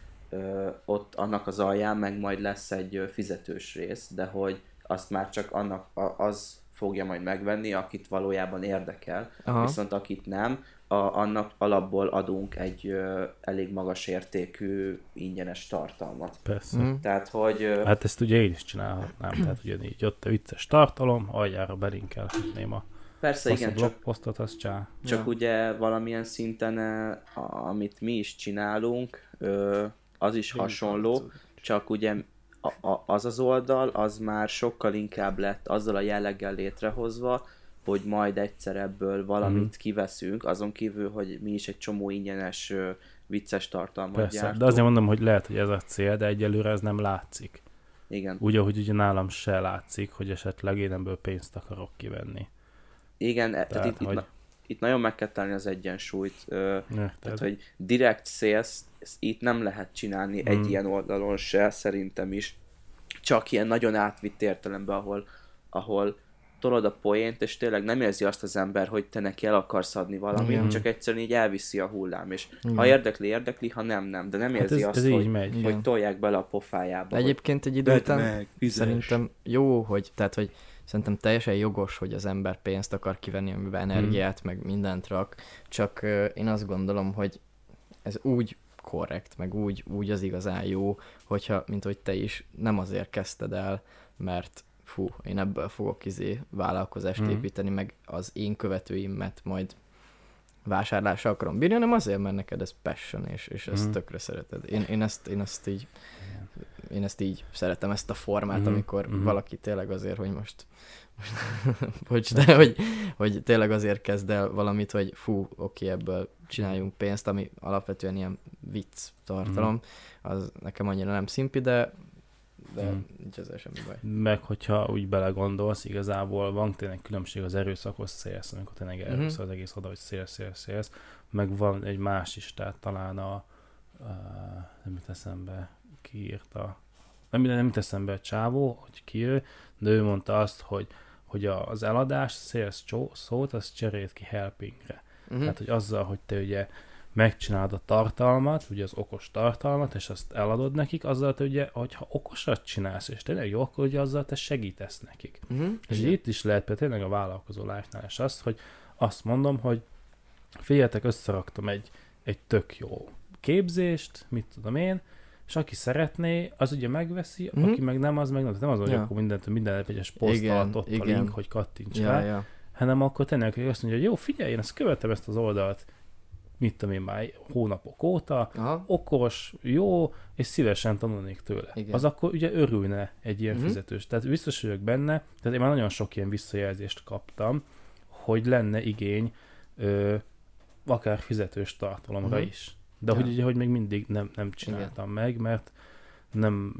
ott annak az alján meg majd lesz egy fizetős rész, de hogy azt már csak annak az fogja majd megvenni, akit valójában érdekel, Aha. Viszont akit nem, a, annak alapból adunk egy ö, elég magas értékű ingyenes tartalmat. Persze. Mhm. Tehát, hogy ö, Hát ezt ugye én is csinálhatnám, tehát ugyanígy ott a vicces tartalom, aljára belinkelhetném a persze igen, csak blogposztot, az csá. Csak Ja. ugye valamilyen szinten, eh, a- amit mi is csinálunk, ö, az is hasonló, csak ugye a- a- az az oldal, az már sokkal inkább lett azzal a jelleggel létrehozva, hogy majd egyszer ebből valamit Mhm. kiveszünk, azon kívül, hogy mi is egy csomó ingyenes vicces tartalmat Persze, gyártunk. de azért mondom, hogy lehet, hogy ez a cél, de egyelőre ez nem látszik. Igen. Úgy, ahogy ugye nálam se látszik, hogy esetleg én ebből pénzt akarok kivenni. Igen, e- tehát Tehát, itt, hogy- itt, itt nagyon meg kell találni az egyensúlyt. Ö, Érted? Tehát, hogy direct sales itt nem lehet csinálni mm. egy Hmm. ilyen oldalon se, szerintem is. Csak ilyen nagyon átvitt értelemben, ahol, ahol tolod a poént, és tényleg nem érzi azt az ember, hogy te neki el akarsz adni valamit, Igen. csak egyszerűen így elviszi a hullám, és Igen. ha érdekli, érdekli, ha nem, nem, de nem hát érzi ez, azt, ez hogy, megy. Hogy tolják bele a pofájába. Egyébként egy idő után meg, szerintem jó, hogy, tehát, hogy szerintem teljesen jogos, hogy az ember pénzt akar kivenni, amiben energiát, meg mindent rak, csak én azt gondolom, hogy ez úgy korrekt, meg úgy, úgy az igazán jó, hogyha, mint hogy te is, nem azért kezdted el, mert fú, én ebből fogok izé vállalkozást Mhm. építeni, meg az én követőimet majd vásárlásra akarom bírni, hanem azért, mert neked ez passion, és, és ezt Mhm. tökre szereted. Én, én, ezt, én ezt így én ezt így szeretem, ezt a formát, Mhm, amikor mhm. valaki tényleg azért, hogy most, most bocs, de hogy, hogy tényleg azért kezd el valamit, hogy fú, oké, ebből csináljunk pénzt, ami alapvetően ilyen vicc tartalom, az nekem annyira nem szimpi, de, de Mhm. nincs ezzel semmi baj. Meg hogyha úgy belegondolsz, igazából van tényleg különbség az erőszakos szélsz, amikor tényleg erőszak az egész oda, hogy szélsz, szélsz, szélsz, meg van egy más is, tehát talán a, a nem jut eszembe, ki írta, nem, nem jut eszembe a csávó, hogy ki ő, de ő mondta azt, hogy, hogy az eladás, sales szót, az cserélt ki helpingre. Uh-huh. Tehát, hogy azzal, hogy te ugye megcsinálod a tartalmat, ugye az okos tartalmat, és azt eladod nekik, azzal te ugye, hogyha okosat csinálsz, és tényleg jó, akkor ugye azzal te segítesz nekik. Uh-huh. És ugye itt is lehet például tényleg a vállalkozó lifestyle és azt, hogy azt mondom, hogy figyeljetek, összeraktam egy, egy tök jó képzést, mit tudom én, és aki szeretné, az ugye megveszi, Mhm. aki meg nem, az meg nem. Tehát nem az, hogy Ja. akkor mindent, minden egyes poszt alatt ott a igen. link, hogy kattints Ja, rá, ja. hanem akkor tényleg azt mondja, hogy jó, figyelj, én ezt követem ezt az oldalt, mit tudom én már hónapok óta, Aha. okos, jó, és szívesen tanulnék tőle. Igen. Az akkor ugye örülne egy ilyen Mhm. fizetős. Tehát biztos vagyok benne, tehát én már nagyon sok ilyen visszajelzést kaptam, hogy lenne igény ö, akár fizetős tartalomra Mhm. is. De Ja. hogy ugye, hogy még mindig nem, nem csináltam meg, mert nem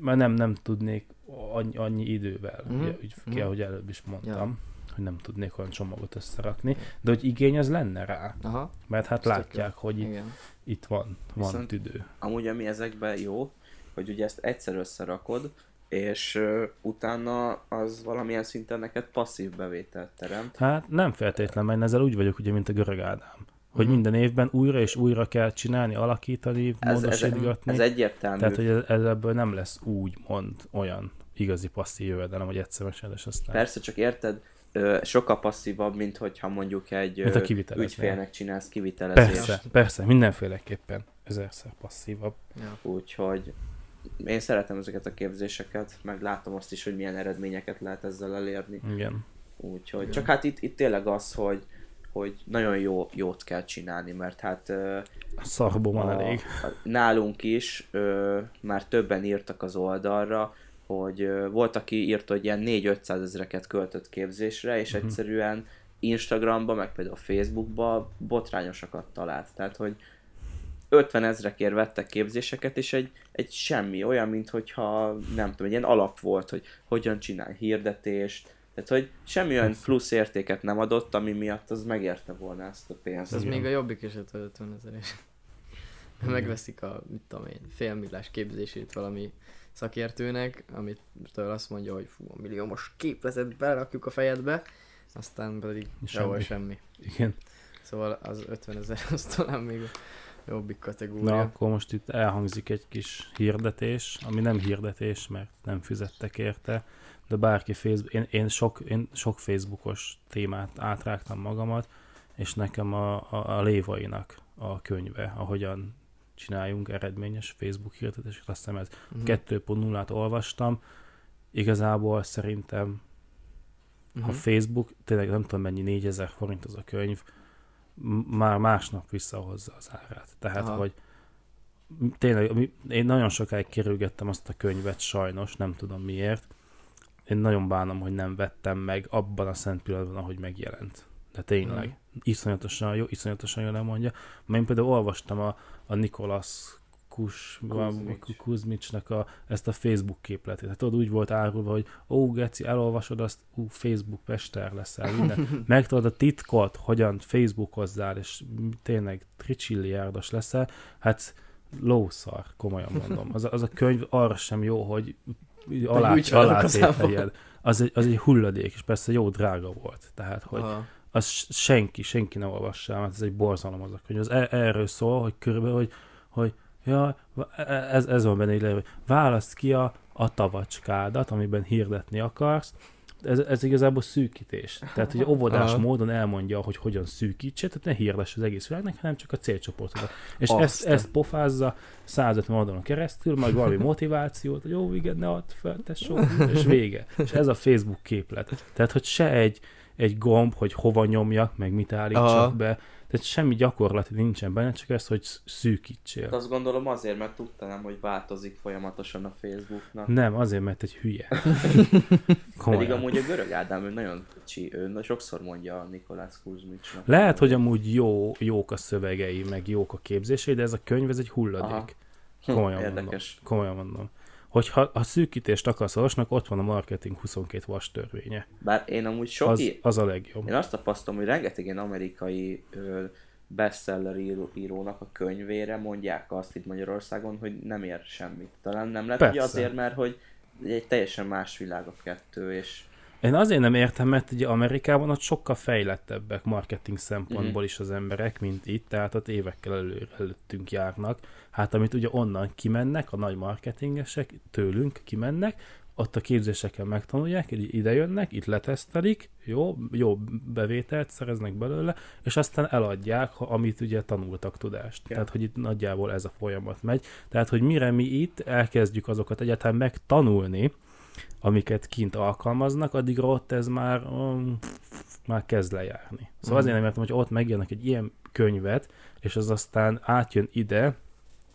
mert nem, nem tudnék annyi, annyi idővel, Mhm. ugye, úgy Mhm. kell, hogy előbb is mondtam, hogy nem tudnék olyan csomagot összerakni, de hogy igény az lenne rá, Aha. mert hát Ez tök látják, hogy itt, Igen. itt van, van Viszont- tüdő. Amúgy ami ezekben jó, hogy ugye ezt egyszer összerakod, és ö, utána az valamilyen szinten neked passzív bevételt teremt. Hát nem feltétlenül, mert ezzel úgy vagyok, ugye, mint a görög Ádám. Hogy Mhm. minden évben újra és újra kell csinálni, alakítani, Ez, ez, módosítgatni. ez egyértelmű. Tehát, hogy ez, ez ebből nem lesz úgy mond olyan igazi passzív jövedelem, hogy egyszer mesedes aztán. Persze, csak érted, ö, sokkal passzívabb, mint hogyha mondjuk egy Mint a ö, ügyfélnek csinálsz kivitelezést. Persze, persze, mindenféleképpen ezerszer passzívabb. Ja. Úgyhogy én szeretem ezeket a képzéseket, meg látom azt is, hogy milyen eredményeket lehet ezzel elérni. Igen. Úgyhogy csak hát itt, itt tényleg az, hogy, hogy nagyon jó, jót kell csinálni, mert hát Szarból van a, elég. a, nálunk is ö, már többen írtak az oldalra, hogy ö, volt, aki írta, hogy ilyen 4-500 ezreket költött képzésre, és Mhm. egyszerűen Instagramban, meg például Facebookban botrányosakat talált. Tehát, hogy 50 ezrekért vettek képzéseket, és egy, egy semmi, olyan, mint hogyha nem tudom, egy ilyen alap volt, hogy hogyan csinálj hirdetést, tehát, hogy semmi olyan plusz értéket nem adott, ami miatt az megérte volna ezt a pénzt. Ez még a jobbik eset a 50 ezer is. Megveszik a, mit tudom én, félmillás képzését valami szakértőnek, amit től azt mondja, hogy fú, a milliómos képletet belerakjuk a fejedbe, aztán pedig Semmi. sehol semmi. Igen. Szóval az 50 ezer az talán még a jobbik kategória. Na, akkor most itt elhangzik egy kis hirdetés, ami nem hirdetés, mert nem fizettek érte, de bárki Facebook, én, én, sok, én sok Facebookos témát átrágtam magamat, és nekem a, a, a Lévainak a könyve, ahogyan csináljunk eredményes Facebook hirdetéseket, azt hiszem ez Mhm. 2.0-át olvastam, igazából szerintem Mhm. a Facebook, tényleg nem tudom mennyi, 4000 forint az a könyv, már másnap visszahozza az árát. Tehát, Aha. hogy tényleg, én nagyon sokáig kerülgettem azt a könyvet, sajnos, nem tudom miért. Én nagyon bánom, hogy nem vettem meg abban a szent pillanatban, ahogy megjelent. De tényleg, Mhm. iszonyatosan jó, iszonyatosan jól elmondja. Mert én például olvastam a, a Nikolas Kus, Kuzmics. Kuzmicsnak a, ezt a Facebook képletét. Hát tudod, úgy volt árulva, hogy ó, Geci, elolvasod azt, ú, Facebook pester leszel, minden. Megtudod a titkot, hogyan Facebookozzál, és tényleg tricsilliárdos leszel, hát lószar, komolyan mondom. Az, az a könyv arra sem jó, hogy alá, alá tételjed. Az egy, az egy hulladék, és persze jó drága volt. Tehát, hogy Aha. az senki, senki ne olvassa mert ez egy borzalom az a könyv. Az e- erről szól, hogy körülbelül, hogy, hogy ja, ez, ez van benne, hogy válaszd ki a, a tavacskádat, amiben hirdetni akarsz, ez, ez igazából szűkítés. Tehát, hogy óvodás Aha. módon elmondja, hogy hogyan szűkítse, tehát ne hirdess az egész világnak, hanem csak a célcsoportodat. És ezt, ezt pofázza 150 oldalon keresztül, majd valami motivációt, hogy jó, igen, ne add fel, tesó, és vége. És ez a Facebook képlet. Tehát, hogy se egy, egy gomb, hogy hova nyomjak, meg mit állítsak Aha. be, tehát semmi gyakorlati nincsen benne, csak ez, hogy szűkítsél. Hát azt gondolom azért, mert tudta nem, hogy változik folyamatosan a Facebooknak. Nem, azért, mert egy hülye. Pedig Komolyan. amúgy a görög Ádám, ő nagyon kicsi, ő sokszor mondja a Nikolász Kuzmicsnak. Lehet, hogy amúgy jó, jók a szövegei, meg jók a képzései, de ez a könyv, ez egy hulladék. Aha. Komolyan mondom. Érdekes. Komolyan mondom. Hogyha ha szűkítést akarsz olvasnak, ott van a marketing 22 vas törvénye. Bár én amúgy sok Az, i- az a legjobb. Én azt tapasztalom, hogy rengeteg ilyen amerikai ö, bestseller író, írónak a könyvére mondják azt itt Magyarországon, hogy nem ér semmit. Talán nem lehet, hogy azért, mert hogy egy teljesen más világ a kettő, és Én azért nem értem, mert ugye Amerikában ott sokkal fejlettebbek marketing szempontból Mhm. is az emberek, mint itt, tehát ott évekkel elő, előttünk járnak. Hát amit ugye onnan kimennek, a nagy marketingesek tőlünk kimennek, ott a képzéseken megtanulják, ide jönnek, itt letesztelik, jó, jó bevételt szereznek belőle, és aztán eladják, amit ugye tanultak tudást. Ja. Tehát, hogy itt nagyjából ez a folyamat megy. Tehát, hogy mire mi itt elkezdjük azokat egyáltalán megtanulni, amiket kint alkalmaznak, addigra ott ez már, um, már kezd lejárni. Szóval Mhm. azért nem értem, hogy ott megjelennek egy ilyen könyvet, és az aztán átjön ide,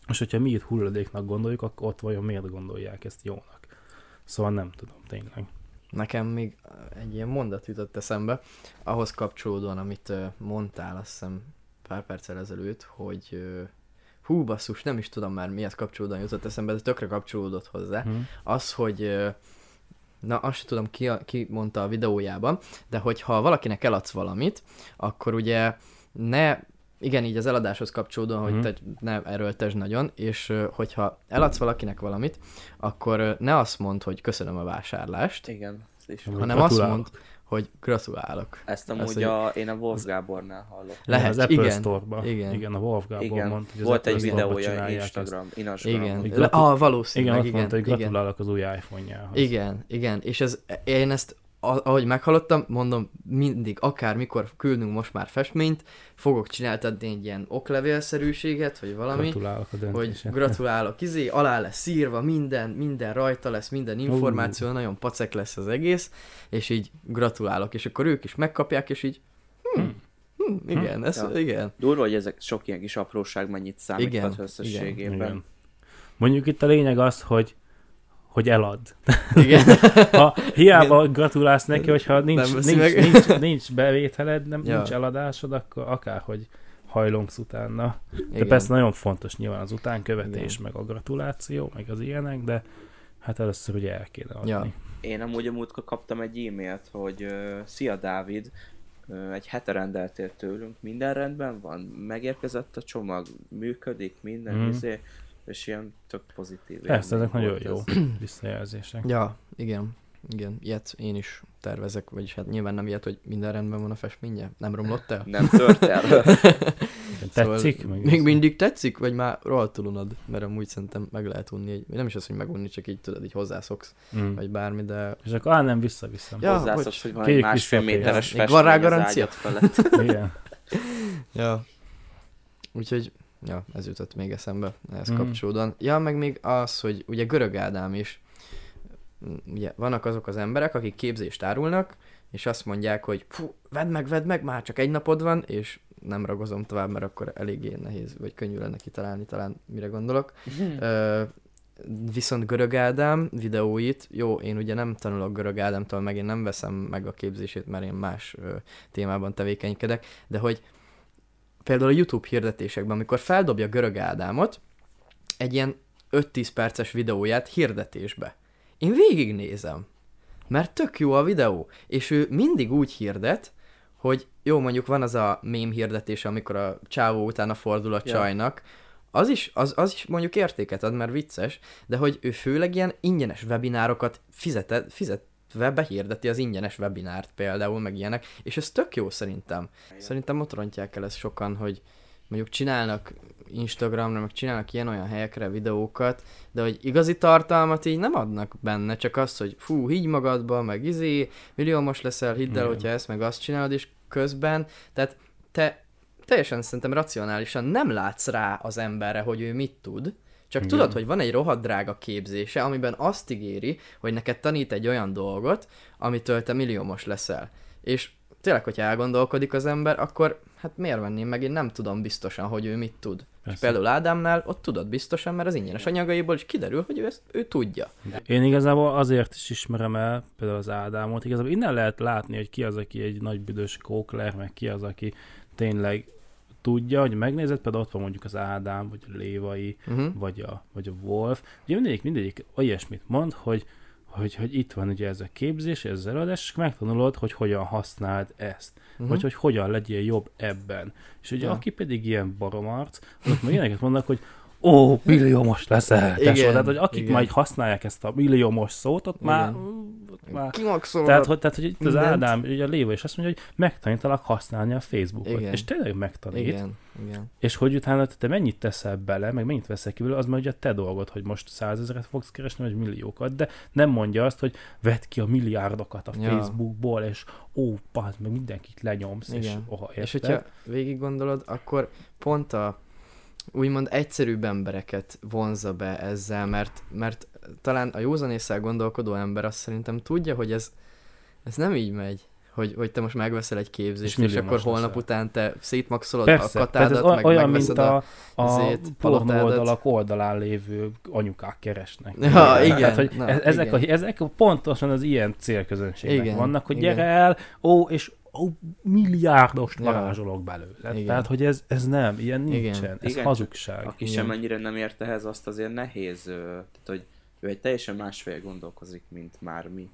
és hogyha mi itt hulladéknak gondoljuk, akkor ott vajon miért gondolják ezt jónak. Szóval nem tudom, tényleg. Nekem még egy ilyen mondat jutott eszembe, ahhoz kapcsolódóan, amit mondtál, azt hiszem pár perccel ezelőtt, hogy hú basszus, nem is tudom már mihez kapcsolódóan jutott eszembe, de tökre kapcsolódott hozzá. Hm? Az, hogy na azt sem tudom ki, ki mondta a videójában, de hogyha valakinek eladsz valamit, akkor ugye ne igen, így az eladáshoz kapcsolódóan, hogy Mhm. te ne erőltesd nagyon, és hogyha eladsz valakinek valamit, akkor ne azt mondd, hogy köszönöm a vásárlást, igen. is. Hanem azt gratulálok. mondd, hogy gratulálok. Ezt Azt, amúgy hogy- a, én a Wolf Gábornál hallottam. Lehet, az Apple igen, Store-ba. igen. igen, a Wolf Gábor Igen, mondta, hogy az volt Apple egy videója ezt. Instagram, Instagram. Igen, Igen, Le, gratu- ah, Igen, valószínűleg, ott igen, mondta, hogy igen, gratulálok az új iPhone-jához. igen, igen, és ez, én ezt, ahogy meghallottam, mondom, mindig, akár mikor küldünk most már festményt, fogok csináltatni egy ilyen oklevélszerűséget, vagy valami, Gratulálok a hogy döntésre. gratulálok, izé, alá lesz írva minden, minden rajta lesz, minden információ, nagyon pacek lesz az egész, és így gratulálok, és akkor ők is megkapják, és így, hm, hm, igen, ez, Ja. igen. Durva, hogy ezek sok ilyen kis apróság mennyit számíthat Igen, összességében. Igen. Mondjuk itt a lényeg az, hogy hogy elad. Igen. Ha hiába gratulálsz neki, hogyha nincs, Nem nincs, meg. nincs, nincs bevételed, nem, Ja. nincs eladásod, akkor akárhogy hajlongsz utána. De Igen. persze nagyon fontos nyilván az utánkövetés, Igen. meg a gratuláció, meg az ilyenek, de hát először ugye el kéne adni. Ja. Én amúgy a múltkor kaptam egy e-mailt, hogy uh, szia Dávid, uh, egy hete rendeltél tőlünk, minden rendben van, megérkezett a csomag, működik, minden, mm. izé, és ilyen tök pozitív. Persze, ezek nagyon jó ez. visszajelzések. Ja, igen. Igen, ilyet én is tervezek, vagyis hát nyilván nem ilyet, hogy minden rendben van a festménye. Nem romlott el? Nem tört el. Tetszik? meg még mindig tetszik, vagy már rohadtul unod? Mert amúgy szerintem meg lehet unni, egy, nem is az, hogy megunni, csak így tudod, így hozzászoksz, Mm. vagy bármi, de És akkor á, nem visszaviszem. Ja, Hozzászoksz, bocs. hogy van egy másfél méteres Még van rá festmény garancia? felett. Igen. Ja. Úgyhogy, ja, ez jutott még eszembe ehhez Mhm. mm. kapcsolódóan. Ja, meg még az, hogy ugye Görög Ádám is, ugye vannak azok az emberek, akik képzést árulnak, és azt mondják, hogy fú, vedd meg, vedd meg, már csak egy napod van, és nem ragozom tovább, mert akkor eléggé nehéz, vagy könnyű lenne kitalálni talán, mire gondolok. Ö, viszont Görög Ádám videóit, jó, én ugye nem tanulok Görög Ádámtól, meg én nem veszem meg a képzését, mert én más ö, témában tevékenykedek, de hogy például a YouTube hirdetésekben, amikor feldobja Görög Ádámot, egy ilyen 5-10 perces videóját hirdetésbe. Én végignézem, mert tök jó a videó, és ő mindig úgy hirdet, hogy jó, mondjuk van az a mém hirdetés, amikor a csávó utána fordul a Ja. csajnak, az is, az, az is mondjuk értéket ad, mert vicces, de hogy ő főleg ilyen ingyenes webinárokat fizetett, fizetve behirdeti az ingyenes webinárt például, meg ilyenek, és ez tök jó szerintem. Szerintem ott rontják el ezt sokan, hogy mondjuk csinálnak Instagramra, meg csinálnak ilyen-olyan helyekre videókat, de hogy igazi tartalmat így nem adnak benne, csak azt, hogy fú, higgy magadba, meg izé, milliómos leszel, hidd el, hogyha ezt meg azt csinálod, és közben, tehát te teljesen szerintem racionálisan nem látsz rá az emberre, hogy ő mit tud, csak Igen. tudod, hogy van egy rohadt drága képzése, amiben azt ígéri, hogy neked tanít egy olyan dolgot, amitől te milliómos leszel. És tényleg, hogyha elgondolkodik az ember, akkor hát miért venném meg, én nem tudom biztosan, hogy ő mit tud. És például Ádámnál ott tudod biztosan, mert az ingyenes anyagaiból is kiderül, hogy ő ezt ő tudja. Én igazából azért is ismerem el például az Ádámot. Igazából innen lehet látni, hogy ki az, aki egy nagy büdös kókler, meg ki az, aki tényleg tudja, hogy megnézed, például ott van mondjuk az Ádám, vagy a Lévai, Uh-huh. vagy a, vagy a Wolf. Ugye mindegyik, mindegyik olyasmit mond, hogy, hogy, hogy itt van ugye ez a képzés, ez az előadás, és megtanulod, hogy hogyan használd ezt. Uh-huh. Vagy hogy hogyan legyél jobb ebben. És ugye Ja. aki pedig ilyen baromarc, azok meg ilyeneket mondanak, hogy ó, milliómos leszel, Tehát, hogy akik igen. majd használják ezt a milliómos szót, ott már, Igen. ott már tehát, hogy, tehát, hogy itt az mindent. Ádám, ugye a Léva is azt mondja, hogy megtanítalak használni a Facebookot. Igen. És tényleg megtanít. Igen, igen. És hogy utána te mennyit teszel bele, meg mennyit veszel ki belőle, az már ugye a te dolgod, hogy most százezeret fogsz keresni, vagy milliókat, de nem mondja azt, hogy vedd ki a milliárdokat a Ja. Facebookból, és ó, pazd, meg mindenkit lenyomsz, és Igen. oha, És érted? hogyha végig gondolod, akkor pont a úgymond egyszerűbb embereket vonza be ezzel, mert, mert talán a józanésszel gondolkodó ember azt szerintem tudja, hogy ez, ez nem így megy. Hogy, hogy te most megveszel egy képzést, És és, akkor holnap leszel. után te szétmaxolod Persze, a tehát ez katádat, oly- meg olyan, mint a, a palotádat. oldalak oldalán lévő anyukák keresnek. Ja, Tehát, igen, hogy na, e- ezek, igen. A, ezek a pontosan az ilyen célközönségek Igen, vannak, hogy igen. gyere el, ó, és ó, milliárdos varázsolok belőle. Igen. Tehát, hogy ez, ez nem, ilyen Igen. nincsen, ez Igen, hazugság. Aki Igen. sem ennyire nem ért ehhez, azt azért nehéz, tehát hogy ő egy teljesen másfél gondolkozik, mint már mi.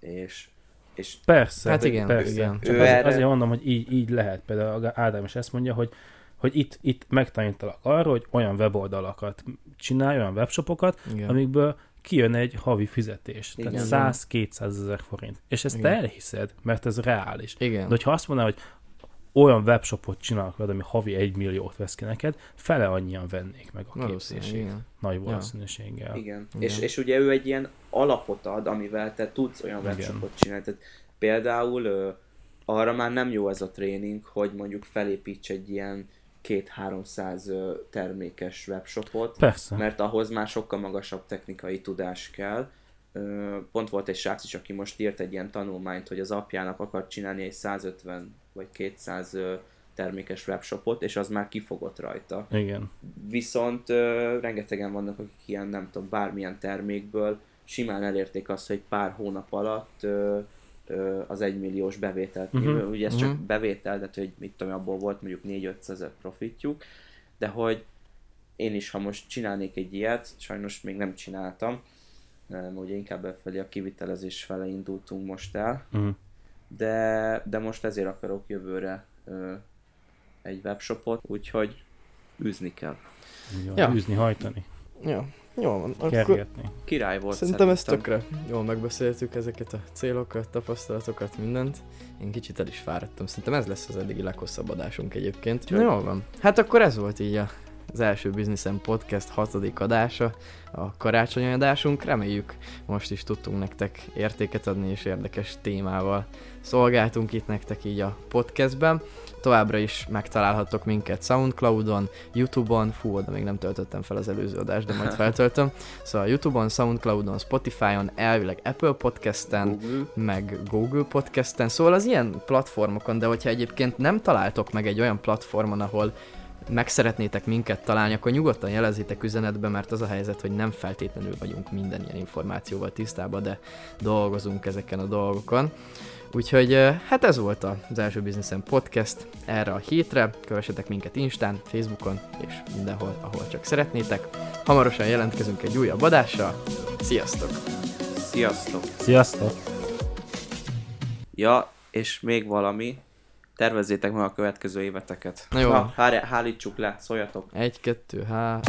És, és Persze, Hát igen, persze. igen. Csak az, erre- azért mondom, hogy így, így lehet. Például Ádám is ezt mondja, hogy, hogy itt, itt megtanítalak arra, hogy olyan weboldalakat csinálj, olyan webshopokat, Igen. amikből kijön egy havi fizetés. Igen. Tehát 100-200 ezer forint. És ezt te Igen. elhiszed, mert ez reális. Igen. De hogyha azt mondaná, hogy olyan webshopot csinálok veled, ami havi egy milliót vesz ki neked, fele annyian vennék meg a képzését. igen. Nagy valószínűséggel. Igen. Igen. És, és ugye ő egy ilyen alapot ad, amivel te tudsz olyan Igen. webshopot csinálni. Tehát például arra már nem jó ez a tréning, hogy mondjuk felépíts egy ilyen két-háromszáz termékes webshopot, Persze. mert ahhoz már sokkal magasabb technikai tudás kell. Pont volt egy srác is, aki most írt egy ilyen tanulmányt, hogy az apjának akar csinálni egy 150 vagy 200 ö, termékes webshopot, és az már kifogott rajta. Igen. Viszont ö, rengetegen vannak, akik ilyen, nem tudom, bármilyen termékből simán elérték azt, hogy pár hónap alatt ö, az egymilliós bevételt. Uh-huh. Ugye ez csak Mhm. bevétel, tehát hogy mit tudom, abból volt mondjuk 4-5 ezer profitjuk, de hogy én is, ha most csinálnék egy ilyet, sajnos még nem csináltam, nem, ugye inkább befelé a kivitelezés fele indultunk most el, Mm. de, de most ezért akarok jövőre ö, egy webshopot, úgyhogy űzni kell. Ja. ja. űzni, hajtani, Ja, jó van. Akkor kergetni. Király volt szerintem ezt tökre jól megbeszéltük ezeket a célokat, tapasztalatokat, mindent. Én kicsit el is fáradtam. Szerintem ez lesz az eddigi leghosszabb adásunk egyébként. Na, jól van. Hát akkor ez volt így a az első Businessen Podcast hatodik adása, a karácsonyi adásunk. Reméljük most is tudtunk nektek értéket adni és érdekes témával szolgáltunk itt nektek így a podcastben. Továbbra is megtalálhattok minket Soundcloudon, Youtube-on, fú, oda még nem töltöttem fel az előző adást, de majd feltöltöm. Szóval Youtube-on, Soundcloudon, Spotify-on, elvileg Apple Podcast-en, Google. meg Google Podcast-en, szóval az ilyen platformokon, de hogyha egyébként nem találtok meg egy olyan platformon, ahol meg szeretnétek minket találni, akkor nyugodtan jelezzétek üzenetbe, mert az a helyzet, hogy nem feltétlenül vagyunk minden ilyen információval tisztában, de dolgozunk ezeken a dolgokon. Úgyhogy hát ez volt az első Businessen Podcast erre a hétre. Kövessetek minket Instán, Facebookon és mindenhol, ahol csak szeretnétek. Hamarosan jelentkezünk egy újabb adással. Sziasztok! Sziasztok! Sziasztok! Ja, és még valami, tervezzétek meg a következő éveteket. Na jó. Na, hár- hálítsuk le, szóljatok. Egy, kettő, há...